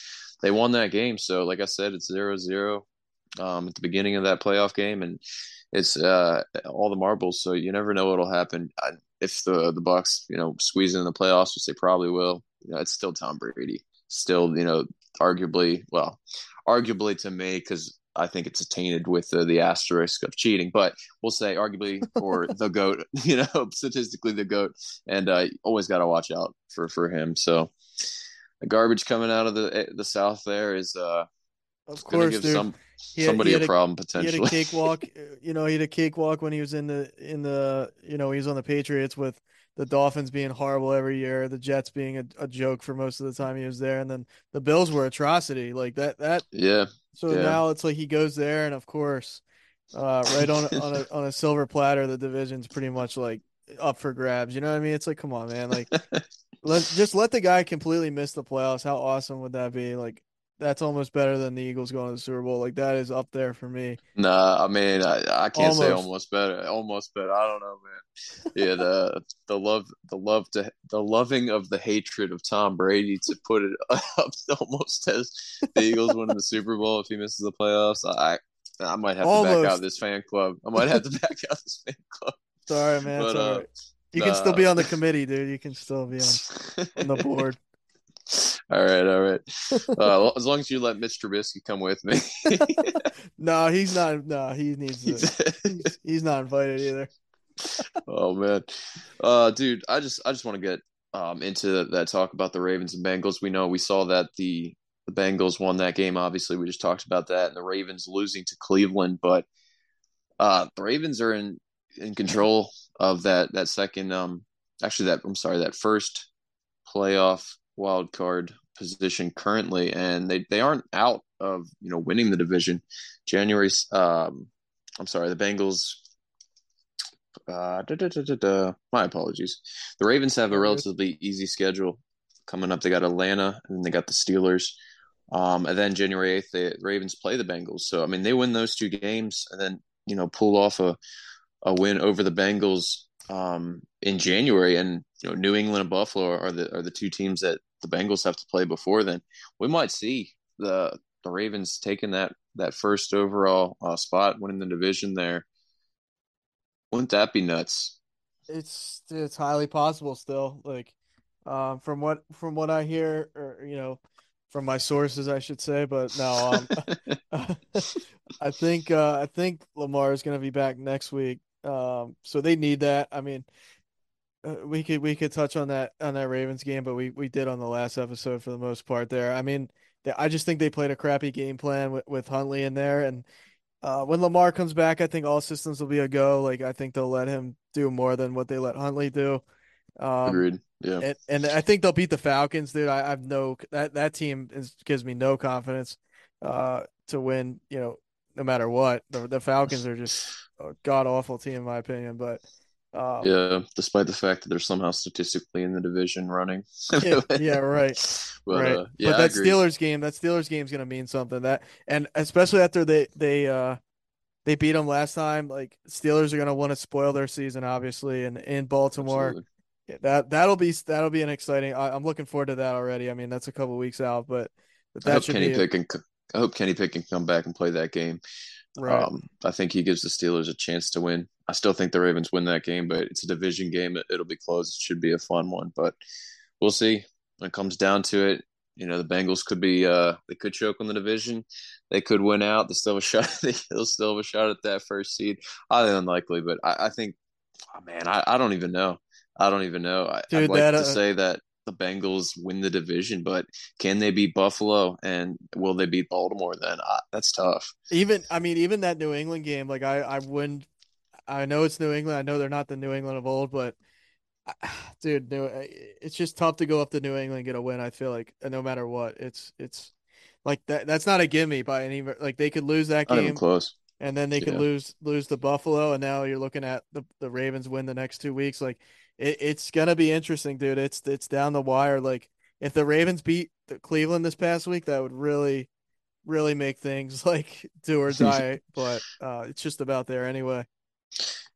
they won that game. So, like I said, it's zero zero um, at the beginning of that playoff game, and it's uh, all the marbles. So you never know what'll happen. I, if the the Bucks, you know, squeeze in the playoffs, which they probably will, you know, it's still Tom Brady. Still, you know, arguably, well, arguably to me, because I think it's tainted with uh, the asterisk of cheating, but we'll say arguably for the goat, you know, statistically the goat, and uh, always got to watch out for for him. So the garbage coming out of the the South there is uh Of course, give dude. some had- somebody a had problem He had a cakewalk. You know, he had a cakewalk when he was in the in the you know he was on the Patriots with the Dolphins being horrible every year, the Jets being a, a joke for most of the time he was there, and then the Bills were atrocity like that. That yeah, so Yeah. now it's like he goes there, and of course, uh, right on on a on a silver platter, the division's pretty much like up for grabs. You know what I mean? It's like, come on, man, like let just let the guy completely miss the playoffs. How awesome would that be? Like that's almost better than the Eagles going to the Super Bowl. Like that is up there for me. Nah, I mean, I, I can't say Almost. almost better, almost better. I don't know, man. Yeah, the the love, the love to the loving of the hatred of Tom Brady to put it up almost as the Eagles winning the Super Bowl if he misses the playoffs. I I might have to back out this fan club. I might have to back out this fan club. Sorry, man. But, uh, right. You can still be on the committee, dude. You can still be on, on the board. All right, all right. Uh, as long as you let Mitch Trubisky come with me, no, he's not. No, he needs to. He's, he's not invited either. oh man, uh, dude, I just I just want to get um into that talk about the Ravens and Bengals. We know we saw that the the Bengals won that game. Obviously, we just talked about that, and the Ravens losing to Cleveland. But uh, the Ravens are in in control of that that second um actually that I'm sorry that first playoff wild card position currently, and they they aren't out of you know winning the division. January, um, I'm sorry, the Bengals. Uh, da, da, da. My apologies. The Ravens have a relatively easy schedule coming up. They got Atlanta, and then they got the Steelers. Um, and then January eighth, the Ravens play the Bengals. So I mean, they win those two games, and then you know pull off a a win over the Bengals um, in January. And you know, New England and Buffalo are the are the two teams that the Bengals have to play before then. We might see the the Ravens taking that that first overall uh, spot, winning the division there. Wouldn't that be nuts? It's it's highly possible still. Like, um, from what from what I hear, or you know, from my sources, I should say. But no, um, I think uh, I think Lamar is going to be back next week. Um, so they need that. I mean, uh, we could we could touch on that on that Ravens game, but we we did on the last episode for the most part. There, I mean, they, I just think they played a crappy game plan with with Huntley in there, and uh, when Lamar comes back, I think all systems will be a go. Like I think they'll let him do more than what they let Huntley do. Um, Agreed. Yeah. and, and I think they'll beat the Falcons, dude. I, I've no that that team is, gives me no confidence uh, to win. You know, no matter what, the the Falcons are just a god awful team in my opinion. But um, Yeah, despite the fact that they're somehow statistically in the division running. yeah, yeah, right. But right. uh, yeah, but that. Steelers game, that Steelers game is gonna mean something. That and especially after they they uh they beat them last time. Like Steelers are gonna want to spoil their season, obviously, and in Baltimore, Absolutely. that that'll be that'll be an exciting. I, am looking forward to that already. I mean, that's a couple weeks out, but, but I that hope should Kenny be a- Pickett. can- I hope Kenny Pickett can come back and play that game. Right. Um, I think he gives the Steelers a chance to win. I still think the Ravens win that game, but it's a division game. It, it'll be close. It should be a fun one, but we'll see when it comes down to it. You know, the Bengals could be uh they could choke on the division. They could win out. They still have a shot. They'll still have a shot at that first seed. Highly unlikely, but I, I think, oh man, I, I don't even know. I don't even know. I, I'd like that, to uh, say that the Bengals win the division, but can they beat Buffalo and will they beat Baltimore? Then I, that's tough. even I mean, even that New England game, like I I wouldn't. I know it's New England. I know they're not the New England of old, but dude, it's just tough to go up to New England and get a win. I feel like uh, no matter what, it's it's like that. That's not a gimme by any. Like they could lose that game, close. and then they could Yeah. lose lose the Buffalo, and now you're looking at the the Ravens win the next two weeks. Like it, it's gonna be interesting, dude. It's it's down the wire. Like if the Ravens beat the Cleveland this past week, that would really really make things like do or die. but uh, it's just about there anyway.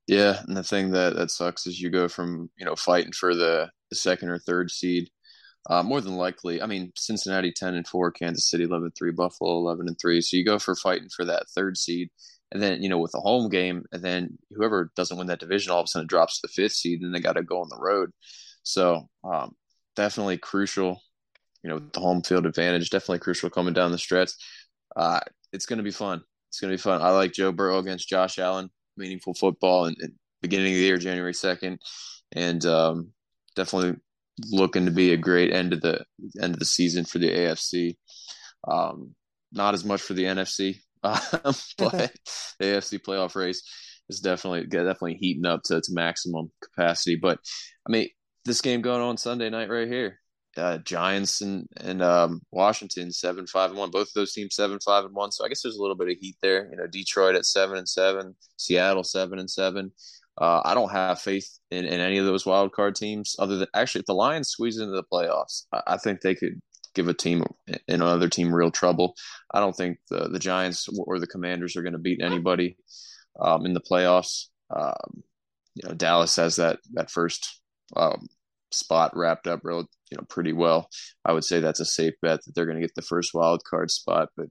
Yeah, and the thing that that sucks is you go from you know fighting for the, the second or third seed. Uh, more than likely, I mean Cincinnati ten and four, Kansas City eleven and three, Buffalo eleven and three. So you go for fighting for that third seed, and then you know with a home game, and then whoever doesn't win that division all of a sudden drops to the fifth seed, and they got to go on the road. So um, definitely crucial. You know, the home field advantage, definitely crucial coming down the stretch. Uh, it's going to be fun. It's going to be fun. I like Joe Burrow against Josh Allen meaningful football and, and beginning of the year, January second, and um, definitely looking to be a great end of the end of the season for the AFC. Um, not as much for the NFC, um, but the AFC playoff race is definitely definitely heating up to, to maximum capacity. But I mean, this game going on Sunday night right here. Uh, Giants and and um, Washington seven five and one. Both of those teams seven five and one. So I guess there's a little bit of heat there. You know, Detroit at seven and seven, Seattle seven and seven. Uh, I don't have faith in, in any of those wild card teams. Other than actually, if the Lions squeeze into the playoffs, I, I think they could give a team and another team real trouble. I don't think the the Giants or the Commanders are going to beat anybody um, in the playoffs. Um, you know, Dallas has that that first um, spot wrapped up real you know pretty well. I would say that's a safe bet that they're going to get the first wild card spot. But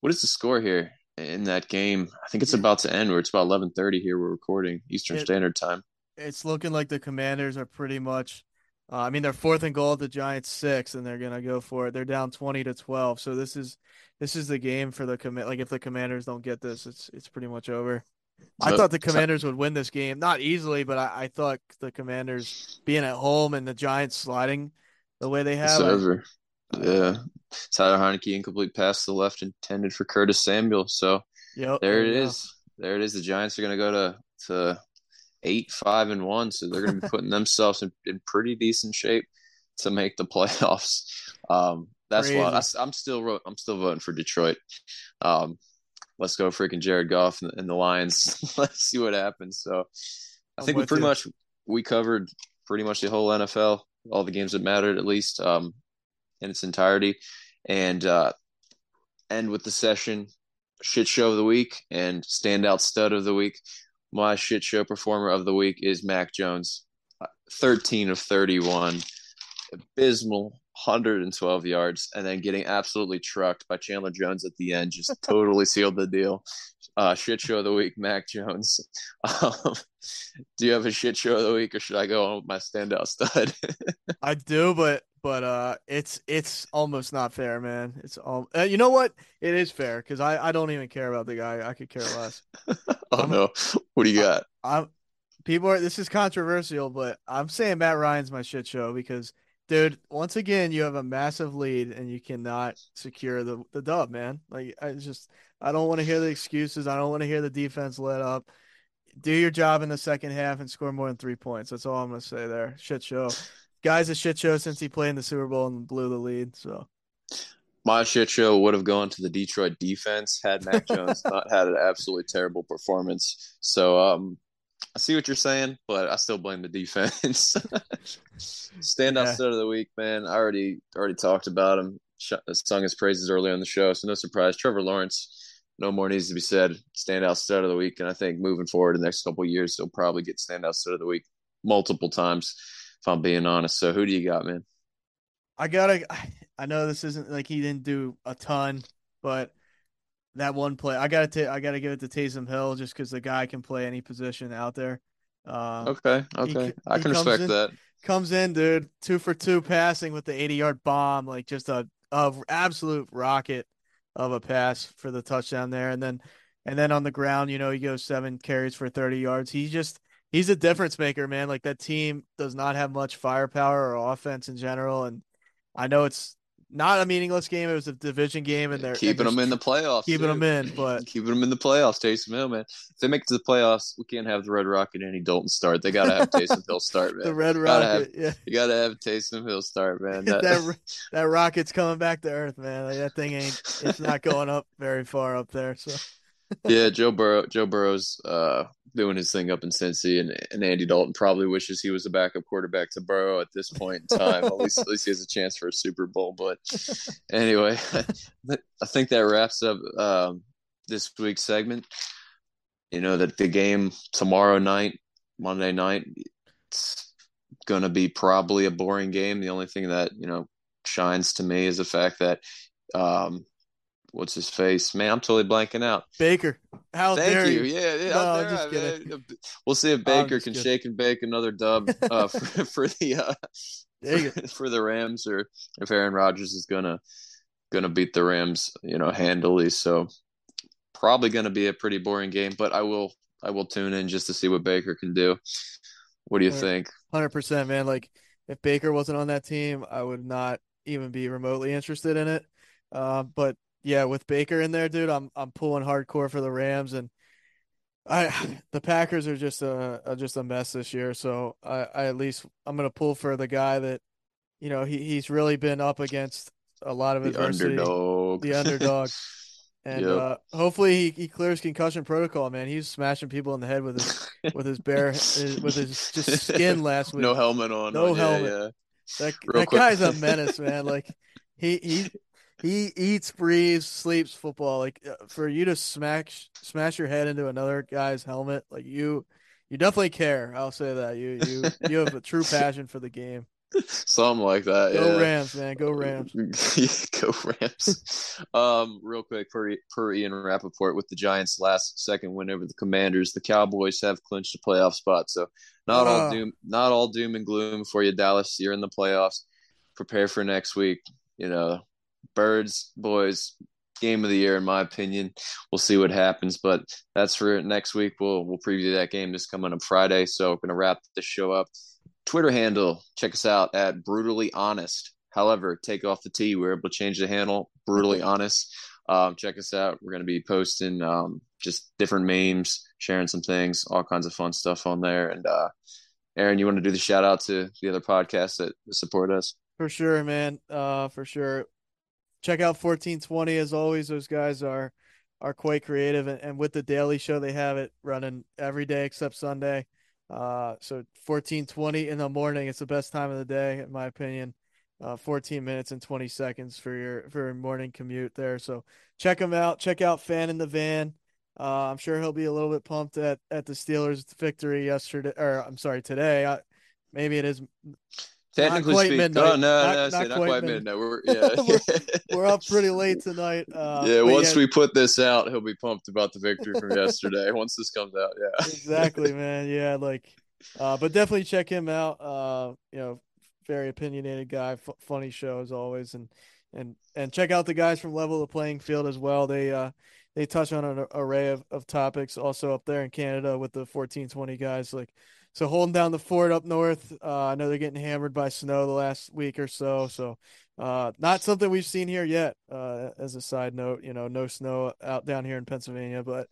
what is the score here in that game? I think it's about to end. Where it's about eleven thirty here. We're recording Eastern It- Standard Time. It's looking like the Commanders are pretty much. Uh, I mean, they're fourth and goal at the Giants six, and they're gonna go for it. They're down twenty to twelve, so this is this is the game for the commit. Like if the Commanders don't get this, it's it's pretty much over. I thought the so- Commanders would win this game, not easily, but I, I thought the Commanders being at home and the Giants sliding the way they It's have. I- over. Yeah, Taylor Heinicke incomplete pass to the left intended for Curtis Samuel. So Yep, there it go. is. There it is. The Giants are going to go to to eight, five, and one. So they're going to be putting themselves in, in pretty decent shape to make the playoffs. Um, that's why Crazy. I, am still I'm still voting for Detroit. Um, let's go freaking Jared Goff and, and the Lions. let's see what happens. So I think we pretty you. much we covered pretty much the whole NFL, all the games that mattered at least um, in its entirety, and uh, end with the session shit show of the week and standout stud of the week. My shit show performer of the week is Mac Jones, Uh, 13 of 31, abysmal 112 yards, and then getting absolutely trucked by Chandler Jones at the end just totally sealed the deal. Uh, shit show of the week, Mac Jones. Um, do you have a shit show of the week, or should I go on with my standout stud? I do, but but uh, it's it's almost not fair, man. It's all uh, you know what? It is fair because I I don't even care about the guy. I could care less. oh no, what do you got? I'm people are this is controversial, but I'm saying Matt Ryan's my shit show because dude, once again you have a massive lead and you cannot secure the the dub, man. Like I just I don't want to hear the excuses. I don't want to hear the defense let up. Do your job in the second half and score more than three points. That's all I'm gonna say there. Shit show. Guy's a shit show since he played in the Super Bowl and blew the lead. So My shit show would have gone to the Detroit defense had Mac Jones not had an absolutely terrible performance. So um, I see what you're saying, but I still blame the defense. Standout Yeah. stud of the week, man. I already already talked about him. Sung his praises earlier on the show, so no surprise. Trevor Lawrence, no more needs to be said. Standout stud of the week, and I think moving forward the next couple years, he'll probably get standout stud of the week multiple times. If I'm being honest, so who do you got, man? I gotta. I know this isn't like he didn't do a ton, but that one play, I gotta. T- I gotta give it to Taysom Hill just because the guy can play any position out there. Uh, okay, okay, he, I can respect in, that. Comes in, dude, two for two passing with the 80 yard bomb, like just a, a absolute rocket of a pass for the touchdown there, and then and then on the ground, you know, he goes seven carries for 30 yards. He just he's a difference maker, man. Like that team does not have much firepower or offense in general, and I know it's not a meaningless game. It was a division game, and they're keeping and them in the playoffs. Keeping too. them in, but keeping them in the playoffs. Taysom Hill, man. If they make it to the playoffs, we can't have the Red Rocket and Andy Dalton start. They gotta have Taysom Hill start, man. the Red Rocket, have, yeah. You gotta have Taysom Hill start, man. That that, that rocket's coming back to earth, man. Like that thing ain't. It's not going up very far up there. So. yeah, Joe Burrow. Joe Burrow's uh, doing his thing up in Cincy, and, and Andy Dalton probably wishes he was a backup quarterback to Burrow at this point in time. at least, at least he has a chance for a Super Bowl. But anyway, I think that wraps up um, this week's segment. You know that the game tomorrow night, Monday night, it's gonna be probably a boring game. The only thing that you know shines to me is the fact that um, what's his face? Man, I'm totally blanking out. Baker. How Thank dare you. you? Yeah, yeah. No, there, just kidding. We'll see if Baker can kidding. shake and bake another dub uh, for, for the uh, for, for the Rams, or if Aaron Rodgers is gonna gonna beat the Rams, you know, handily. So probably gonna be a pretty boring game, but I will I will tune in just to see what Baker can do. What do you Right. think? Hundred percent, man. Like if Baker wasn't on that team, I would not even be remotely interested in it. Uh, but yeah, with Baker in there, dude, I'm I'm pulling hardcore for the Rams, and I the Packers are just a, are just a mess this year. So I, I at least I'm gonna pull for the guy that, you know, he he's really been up against a lot of The adversity, underdog. the underdog. And Yep. uh, hopefully he, he clears concussion protocol, man. He's smashing people in the head with his with his bare his, with his just skin last week. no helmet on. No on. Yeah, helmet. yeah. That Real that quick. guy's a menace, man. Like he he he eats, breathes, sleeps football. Like uh, for you to smash smash your head into another guy's helmet, like you you definitely care. I'll say that you you you have a true passion for the game. Something like that. Go yeah. Rams, man. Go Rams. Yeah, Go Rams. um, real quick, per, per Ian Rapoport, with the Giants' last second win over the Commanders, the Cowboys have clinched a playoff spot. So not all Ah. doom, not all doom and gloom for you, Dallas. You're in the playoffs. Prepare for next week. You know, birds, boys, game of the year, in my opinion. We'll see what happens, but that's for next week. We'll we'll preview that game this coming up Friday. So we're gonna wrap this show up. Twitter handle, check us out at brutally honest. However, take off the T. We're able to change the handle, brutally honest. Um, check us out. We're going to be posting um, just different memes, sharing some things, all kinds of fun stuff on there. And uh, Aaron, you want to do the shout out to the other podcasts that support us? For sure, man. Uh, for sure. Check out 1420 as always. Those guys are are quite creative, and, and with the daily show, they have it running every day except Sunday. Uh, so 1420 in the morning. It's the best time of the day, in my opinion. Uh, 14 minutes and 20 seconds for your for your morning commute there. So check them out. Check out Fan in the Van. Uh, I'm sure he'll be a little bit pumped at at the Steelers' victory yesterday, or I'm sorry, today. I, maybe it is Technically quite speaking, midnight. oh, no, Not- no, not say not quite quite midnight. midnight. We're, yeah. we're, we're up pretty late tonight. Uh, yeah, once we put this out, he'll be pumped about the victory from yesterday. Once this comes out, yeah. exactly, man. Yeah, like, uh, but definitely check him out. Uh, you know, very opinionated guy, f- funny show as always, and and and check out the guys from Level of the Playing Field as well. They uh they touch on an array of, of topics also up there in Canada with the fourteen twenty guys. Like, so holding down the fort up north. Uh, I know they're getting hammered by snow the last week or so. So, uh, not something we've seen here yet. Uh, as a side note, you know, no snow out down here in Pennsylvania, but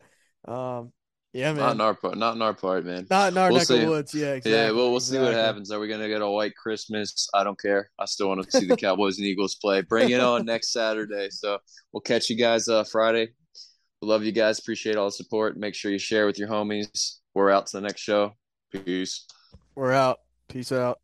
um, yeah, man. Not in our part. Not in our part, man. Not in our We'll neck see. of woods. Yeah, exactly. Yeah, well, we'll see what happens. Are we going to get a white Christmas? I don't care. I still want to see the Cowboys and Eagles play. Bring it on next Saturday. So we'll catch you guys uh, Friday. We love you guys. Appreciate all the support. Make sure you share with your homies. We're out to the next show. Peace. We're out. Peace out.